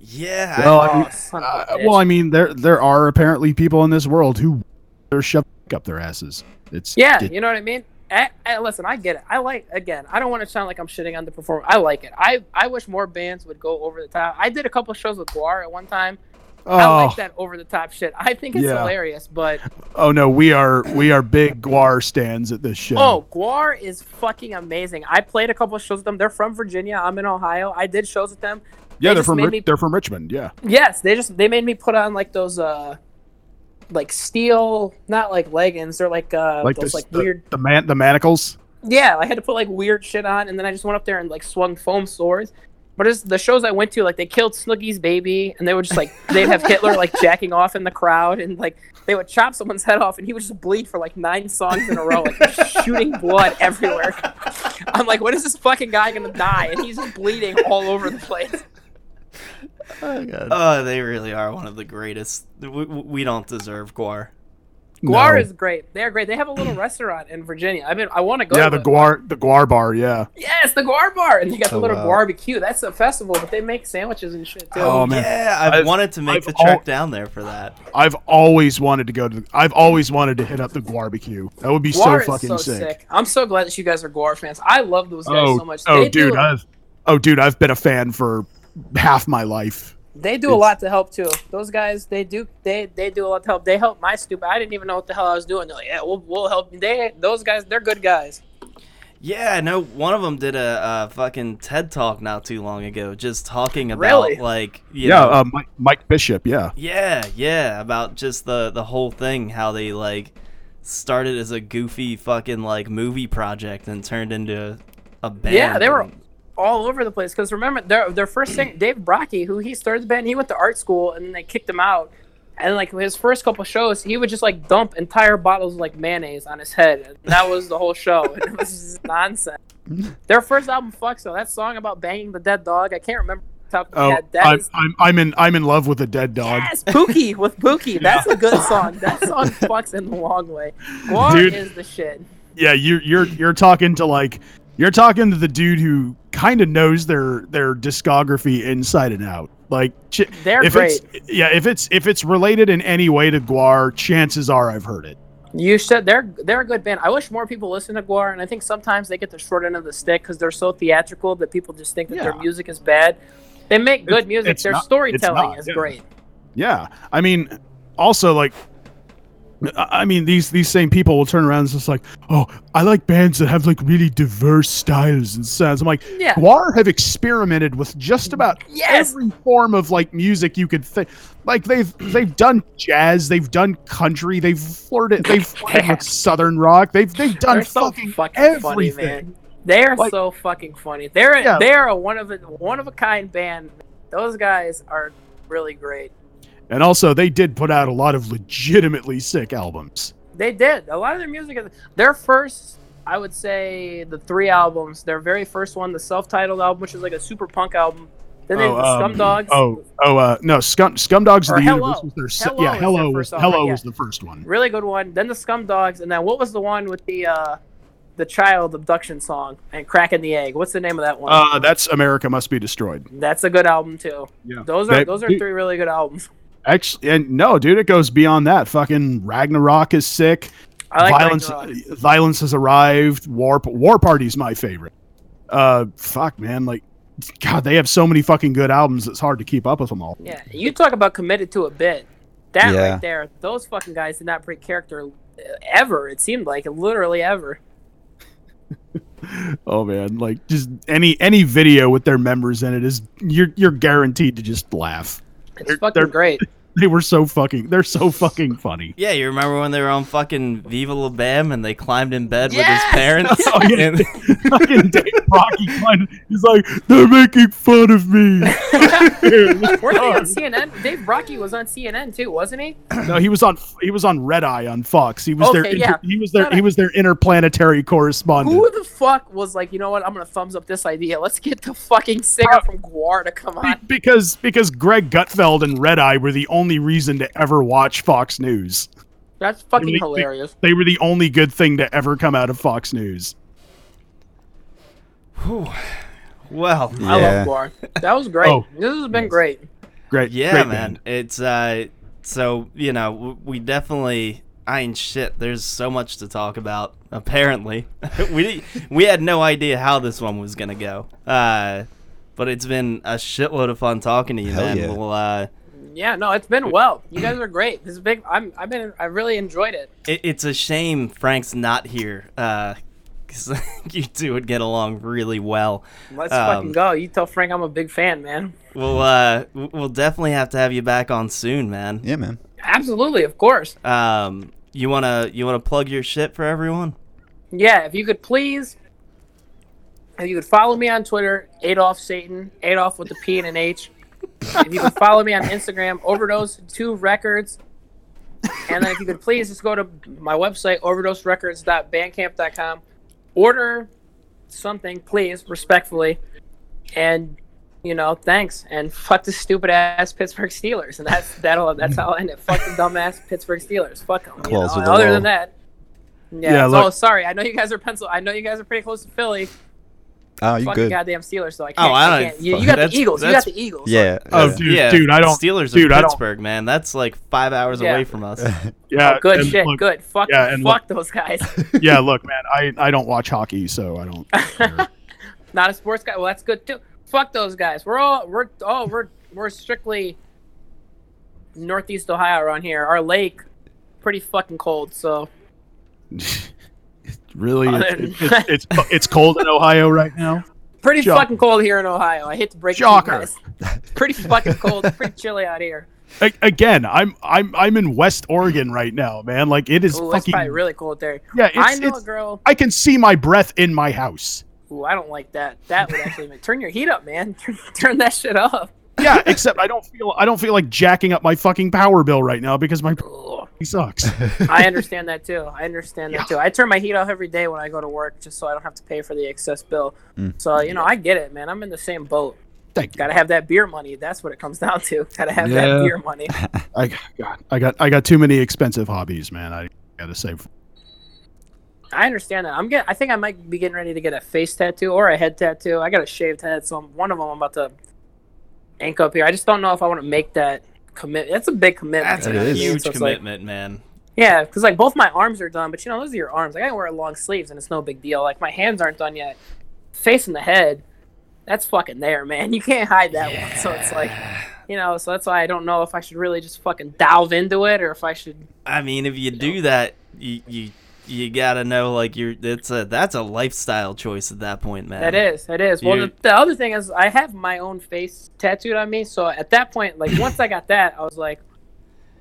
Yeah. Well, I mean, uh, well, I mean, there there are apparently people in this world who they're shoved up their asses. It's Yeah, it- you know what I mean. Eh, eh, listen, I get it. I like again. I don't want to sound like I'm shitting on the performer. I like it. I I wish more bands would go over the top. I did a couple shows with Gwar at one time. I oh, like that over the top shit. I think it's Yeah. hilarious. But oh no, we are we are big Gwar stands at this show. oh, Gwar is fucking amazing. I played a couple of shows with them. They're from Virginia. I'm in Ohio. I did shows with them. yeah, they they're from me- they're from Richmond. Yeah, Yes, they just they made me put on like those uh like steel, not like leggings. They're like uh like those this, like the, weird. the man the manacles. Yeah, I had to put like weird shit on, and then I just went up there and like swung foam swords. But it's the shows I went to, like they killed Snooki's baby, and they would just like they'd have Hitler like jacking off in the crowd, and like they would chop someone's head off, and he would just bleed for like nine songs in a row, like just shooting blood everywhere. I'm like, when is this fucking guy gonna die? And he's just bleeding all over the place. Oh god. Oh, they really are one of the greatest. We, we don't deserve Gwar. Gwar No. is great. They're great. They have a little [clears throat] restaurant in Virginia. I mean, I want to go. Yeah, to the Gwar the Gwar bar, yeah. Yes, the Gwar Bar, and they got the Oh, little wow. barbecue. That's a festival, but they make sandwiches and shit too. Oh, man. Yeah, I've, I've- wanted to make I've the trek al- down there for that. I've always wanted to go to. The, I've always wanted to hit up the Gwarbecue. That would be Gwar so is fucking so sick. I'm so glad that you guys are Gwar fans. I love those guys Oh, so much. oh, they dude, do, I've, oh, dude, I've been a fan for half my life. They do a lot to help too. Those guys, they do, they they do a lot to help. They help my stupid. I didn't even know what the hell I was doing. They're like, yeah, we'll we'll help. They those guys, they're good guys. Yeah, I know one of them did a, a fucking TED talk not too long ago, just talking about Really? like you Yeah, know, uh, Mike, Mike Bishop. Yeah, yeah, yeah, about just the the whole thing, how they like started as a goofy fucking like movie project and turned into a band. Yeah, they were and- all over the place. Because remember, their their first thing, Dave Brockie, who he started the band, he went to art school and then they kicked him out. And like his first couple shows, he would just like dump entire bottles of like mayonnaise on his head. And that was the whole show. And it was just nonsense. [laughs] Their first album, "Fuck," so that song about banging the dead dog, I can't remember. Top Oh, head. That I'm, is I'm I'm in I'm in love with a dead dog. yes, Pookie with Pookie. [laughs] That's a good song. That song [laughs] fucks in the long way. Gwar Dude. is the shit. Yeah, you're you're you're talking to like you're talking to the dude who kind of knows their their discography inside and out. Like, ch- They're if great. it's yeah, if it's if it's related in any way to Gwar, chances are I've heard it. You should. They're they're a good band. I wish more people listen to Gwar, and I think sometimes they get the short end of the stick because they're so theatrical that people just think that their music is bad. They make good It's- music. it's their not- storytelling not, is yeah. great. Yeah, I mean, also like, I I mean these these same people will turn around and just like, oh, I like bands that have like really diverse styles and sounds. I'm like, Yeah. Gwar have experimented with just about Yes. every form of like music you could think. Like they've they've done jazz, they've done country, they've flirted, they've [laughs] flirted with southern rock, they've they've done They're so fucking, fucking funny, everything. man. They are Like- so fucking funny. They're Yeah. they're a one of a one of a kind band. Those guys are really great. And also, they did put out a lot of legitimately sick albums. They did. A lot of their music their first I would say the three albums. Their very first one, the self-titled album, which is like a super punk album. Then they did the um, Scum Dogs. Oh, oh, uh, no, Scum Scum Dogs of the Hell-O. Universe was their se- Hell-O yeah, Hell-O was Hell-O was yeah. the first one. really good one. Then the Scum Dogs, and then what was the one with the uh the child abduction song and cracking the egg? What's the name of that one? Uh, that's America Must Be Destroyed. That's a good album too. Yeah, Those are That- those are three really good albums. Actually, and no, dude, it goes beyond that. Fucking Ragnarok is sick. I like violence, Ragnarok. violence has arrived. War, War Party's my favorite. Uh, fuck, man, like, God, they have so many fucking good albums. It's hard to keep up with them all. Yeah, you talk about committed to a bit. That Yeah. right there, those fucking guys did not break character uh, ever. It seemed like literally ever. [laughs] Oh man, like just any any video with their members in it is you're you're guaranteed to just laugh. It's They're- fucking they're- great. [laughs] [laughs] They were so fucking. They're so fucking funny. Yeah, you remember when they were on fucking Viva La Bam and they climbed in bed Yes! with his parents? [laughs] Oh, yeah. And- [laughs] fucking Dave Brockie kind of, he's like, they're making fun of me. Weren't they on CNN? Dave Brockie was on CNN too, wasn't he? no, he was on he was on Red Eye on Fox. He was their Okay, inter- yeah. he was their he was their interplanetary correspondent. Who the fuck was like, you know what? I'm gonna thumbs up this idea. Let's get the fucking singer uh, from Gwar to come on. because because Greg Gutfeld and Red Eye were the only reason to ever watch Fox News. That's fucking They- they- hilarious. They were the only good thing to ever come out of Fox News. well, I love Gwar. That was great. Oh, this has been great. Great, yeah, great man. band. It's uh, so you know we definitely. I mean, shit. There's so much to talk about. Apparently, [laughs] we we had no idea how this one was gonna go. Uh, but it's been a shitload of fun talking to you, Hell man. yeah. We'll uh, Yeah, no, it's been well. You guys are great. This is big. I'm. I've been. I really enjoyed it. it, it's a shame Frank's not here. Uh, because [laughs] you two would get along really well. Let's Um, fucking go. You tell Frank I'm a big fan, man. We'll uh, we'll definitely have to have you back on soon, man. Yeah, man. Absolutely, of course. Um, you wanna you wanna plug your shit for everyone? yeah, if you could please, if you could follow me on Twitter, Adolf Satan, Adolf with the P and an H. If you could follow me on Instagram, Overdose Two Records, and then if you could please just go to my website, overdoserecords.bandcamp.com, order something, please, respectfully, and you know, thanks, and fuck the stupid ass Pittsburgh Steelers, and that's that'll that's how I'll end it. Fuck the dumbass Pittsburgh Steelers. Fuck them. You know? With the Other law. than that, yeah. Yeah, so look- sorry, I know you guys are pencil. I know you guys are pretty close to Philly. Oh, you Fucking good? goddamn Steelers, so I oh, can't. Oh, I I don't- can't. You, you got that's- the Eagles. You got the Eagles. Yeah. Oh, dude, yeah, dude, I don't. Steelers dude, are Pittsburgh, man. That's like five hours Yeah. away from us. [laughs] Yeah, oh, Good shit. look- good. Fuck. yeah, and fuck those guys. [laughs] Yeah, look, man, I I don't watch hockey, so I don't. care. [laughs] Not a sports guy. Well, that's good too. Fuck those guys. We're all we're oh we're we're strictly northeast Ohio around here. Our lake, pretty fucking cold. So really, it's, it's, it's [laughs] it's cold in Ohio right now. pretty Shocker. fucking cold here in Ohio. I hate to break it to you guys. Pretty fucking cold. pretty chilly out here. A- again, I'm I'm I'm in West Orange right now, man. Like it is Ooh, fucking. probably really cold there. yeah, it's, I know it's- a girl. I can see my breath in my house. Ooh, I don't like that. That would actually make, turn your heat up, man. [laughs] Turn, turn that shit up. Yeah, except I don't feel I don't feel like jacking up my fucking power bill right now because my he sucks. [laughs] I understand that too. I understand that too. I turn my heat off every day when I go to work just so I don't have to pay for the excess bill. Mm. So, you know, I get it, man. I'm in the same boat. Thank you. Gotta have that beer money. That's what it comes [laughs] down to. Gotta have Yeah. that beer money. [laughs] I got I got I got too many expensive hobbies, man. I gotta save. I understand that. I'm get. I think I might be getting ready to get a face tattoo or a head tattoo. I got a shaved head, so I'm, one of them I'm about to ink up here. I just don't know if I want to make that commit. That's a big commitment. That's a know I mean? huge So it's like- commitment, man. Yeah, because like both my arms are done, but you know those are your arms. Like I wear long sleeves and it's no big deal. Like my hands aren't done yet. Face and the head, that's fucking there, man. [laughs] You can't hide that one. So it's like, you know, so that's why I don't know if I should really just fucking delve into it or if I should. I mean, if you do that, you you you gotta know like you're. It's a that's a lifestyle choice at that point, man. That is, it is. Well, the, the other thing is, I have my own face tattooed on me. So at that point, like once I got that, I was like,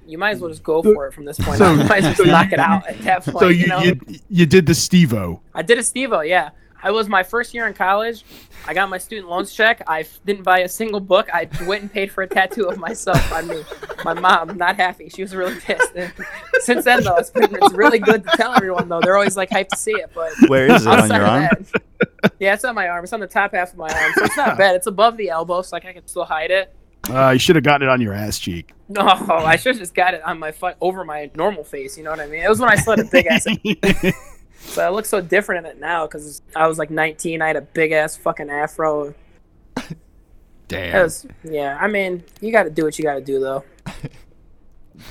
you might as well just go for it from this point So- on. [laughs] You might as well just knock it out at that point. So you, you know? you, you did the Steve-O. I did a Steve-O, yeah. I was my first year in college. I got my student loans check. I didn't buy a single book. I went and paid for a tattoo of myself on me. My mom, not happy. She was really pissed. And [laughs] since then, though, it's, been, it's really good to tell everyone, though. They're always like hyped to see it. But Where is it on your arm? that- yeah, it's on my arm. It's on the top half of my arm. So it's not bad. It's above the elbow, so like I can still hide it. Uh, you should have gotten it on your ass cheek. No, I should have just got it on my foot over my normal face. You know what I mean? It was when I had a big ass. [laughs] So I look so different in it now because I was like 19. I had a big ass fucking afro. Damn. was, yeah, I mean, you got to do what you got to do, though. [laughs]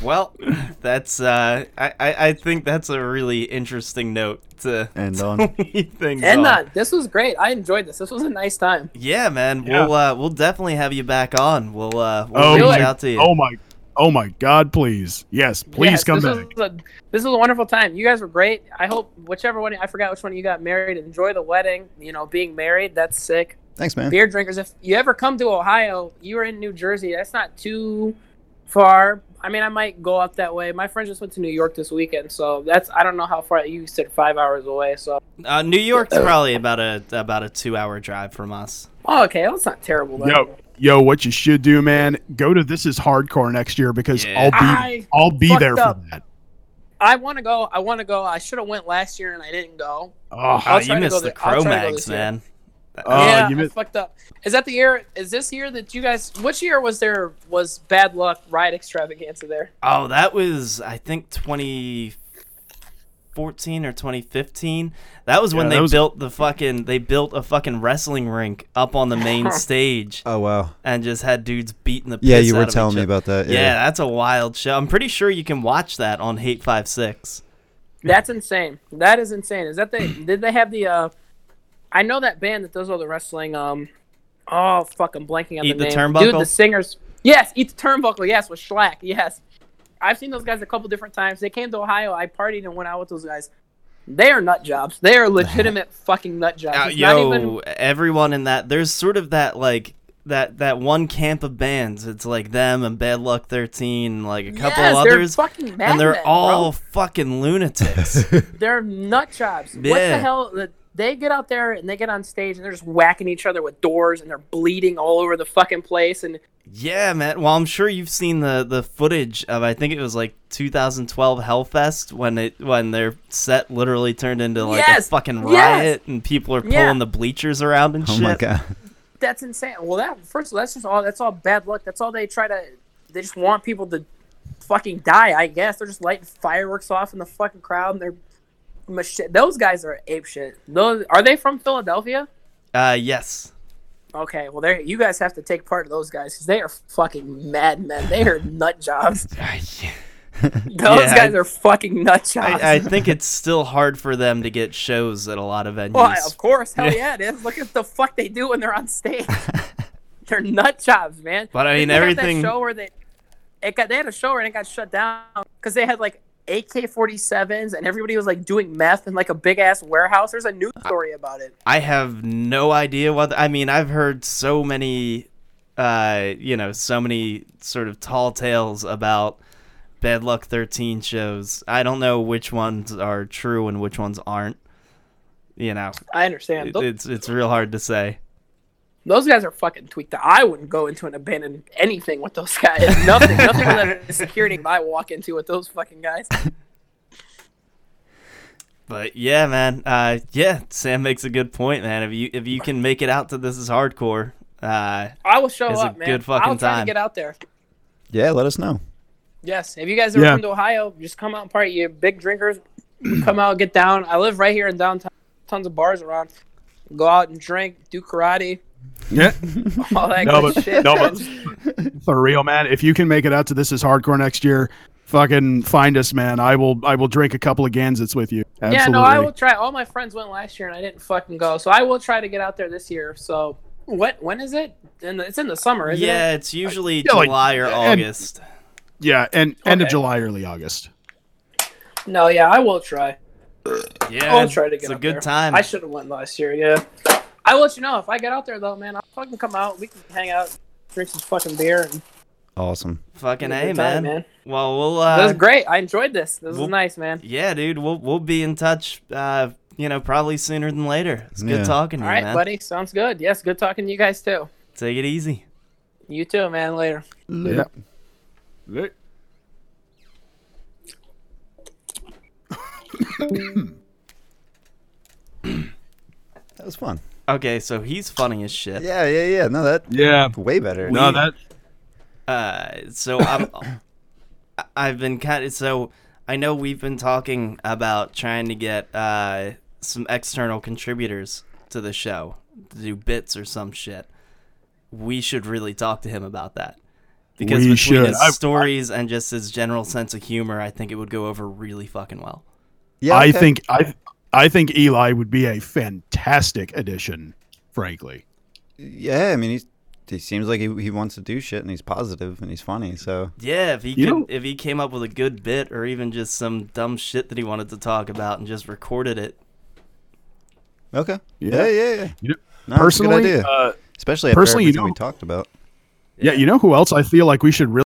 Well, that's uh, I, I I think that's a really interesting note to end [laughs] on. things And on. uh, this was great. I enjoyed this. This was a nice time. Yeah, man. Yeah. We'll uh, we'll definitely have you back on. We'll uh, we'll Oh reach my- out to you. Oh my, oh my God! Please, yes, please Yes, come this back. Was a, this was a wonderful time. You guys were great. I hope whichever one I forgot which one you got married. Enjoy the wedding. You know, being married that's sick. Thanks, man. beer drinkers. If you ever come to Ohio, you are in New Jersey. That's not too far. I mean, I might go up that way. My friend just went to New York this weekend, so that's I don't know how far. You said five hours away, so Uh, New York's probably about a about a two hour drive from us. oh, okay, that's not terrible. Then. Yo, yo, what you should do, man? Go to This Is Hardcore next year because Yeah. I'll be, I I'll be fucked there for that. I want to go. I want to go. I should have went last year and I didn't go. Oh, Oh, I'll ah, you missed the there- Crow try to go Mags, man. Oh, yeah, you missed- fucked up. Is that the year? Is this year that you guys? Which year was there? Was bad luck ride extravaganza there? Oh, that was I think 2014 or 2015. That was when Yeah, they was- built the fucking they built a fucking wrestling rink up on the main [laughs] stage Oh wow. and just had dudes beating the piss Yeah, you were out telling me about that. Yeah. Yeah. that's a wild show. I'm pretty sure you can watch that on hate5six. That's insane. That is insane. Is that the? did they have the? uh I know that band that does all the wrestling. Um, oh fuck, I'm blanking on Eat the, the name. Dude, Turnbuckle? the singers. Yes, eat the turnbuckle. Yes, with Schlack. Yes, I've seen those guys a couple different times. They came to Ohio. I partied and went out with those guys. They are nut jobs. They are legitimate [laughs] fucking nut jobs. Uh, yo, even- everyone in that there's sort of that like that that one camp of bands. It's like them and Bad Luck Thirteen, like a couple Yes, they're others, fucking and they're all bro. fucking lunatics. [laughs] They're nut jobs. What the hell? The- They get out there and they get on stage and they're just whacking each other with doors and they're bleeding all over the fucking place. And yeah, man. Well, I'm sure you've seen the the footage of I think it was like 2012 Hellfest when it when their set literally turned into like Yes, a fucking yes. riot and people are pulling Yeah. the bleachers around and Oh shit. my god. that's insane. Well, that first of all, that's just all. That's all bad luck. That's all they try to. They just want people to fucking die. I guess they're just lighting fireworks off in the fucking crowd and they're. Mach- Those guys are ape shit. Those are they from Philadelphia? Uh, yes. Okay, well, there you guys have to take part of those guys because they are fucking madmen. They are nut jobs. [laughs] [laughs] Those Yeah, guys I- are fucking nut jobs. I, I think it's still hard for them to get shows at a lot of venues. Well, of course, hell [laughs] yeah, it is. Look at the fuck they do when they're on stage. they're nut jobs, man. But I mean, they everything- That show where they, it got they had a show where it got shut down because they had like AK-47s and everybody was like doing meth in like a big ass warehouse. There's a news story about it. I have no idea what. I mean, I've heard so many, uh, you know, so many sort of tall tales about Bad Luck 13 shows. I don't know which ones are true and which ones aren't. You know, I understand. it- it's it's real hard to say. Those guys are fucking tweaked. out. I wouldn't go into an abandoned anything with those guys. [laughs] Nothing. nothing with the security I walk into with those fucking guys. But yeah, man. Uh, yeah, Sam makes a good point, man. If you if you can make it out to this is hardcore, uh, I will show It's a up, man. good fucking I'll try time. to get out there. Yeah, let us know. Yes, if you guys ever Yeah. come to Ohio, just come out and party. You're big drinkers. [clears throat] come out, get down. I live right here in downtown. Tons of bars around. Go out and drink, do karate, Yeah. [laughs] all that No, good but- shit. no, but- For real, man. If you can make it out to this is hardcore next year, fucking find us, man. I will. I will drink a couple of Gansetts with you. Absolutely. yeah, no, I will try. All my friends went last year and I didn't fucking go, so I will try to get out there this year. So, what? When is it? In the, it's in the summer, isn't yeah, it? Yeah, it's usually Yeah, like- July or and- August. Yeah, and end of July, early August. No, yeah, I will try. Yeah, I'll try to get it's a good there. time. I should have went last year. Yeah, I will let you know if I get out there though, man. I'll fucking come out. We can hang out, drink some fucking beer, and Awesome. Fucking have a a good time, man. man. Well, we'll. This Uh, is great. I enjoyed this. This Well- is nice, man. yeah, dude. We'll we'll be in touch. Uh, you know, probably sooner than later. It's good Yeah. talking to All you, right, man. buddy. Sounds good. Yes, good talking to you guys too. Take it easy. You too, man. Later. Yeah. [coughs] That was fun. Okay, so he's funny as shit. Yeah, yeah, yeah. No, that Yeah. way better. No, that. Uh, so I'm. [coughs] I've been kind of so. I know we've been talking about trying to get uh some external contributors to the show to do bits or some shit. We should really talk to him about that. Because We between should. his I- stories and just his general sense of humor, I think it would go over really fucking well. Yeah, I think I. I think Eli would be a fantastic addition. Frankly. Yeah, I mean, he's, he seems like he, he wants to do shit, and he's positive and he's funny. So Yeah, if he could, know- if he came up with a good bit or even just some dumb shit that he wanted to talk about and just recorded it, okay. Yeah. Yeah, yeah, yeah. You know, No, that's a good personally, idea, uh, especially after personally, you everything we talked about. yeah, you know who else I feel like we should really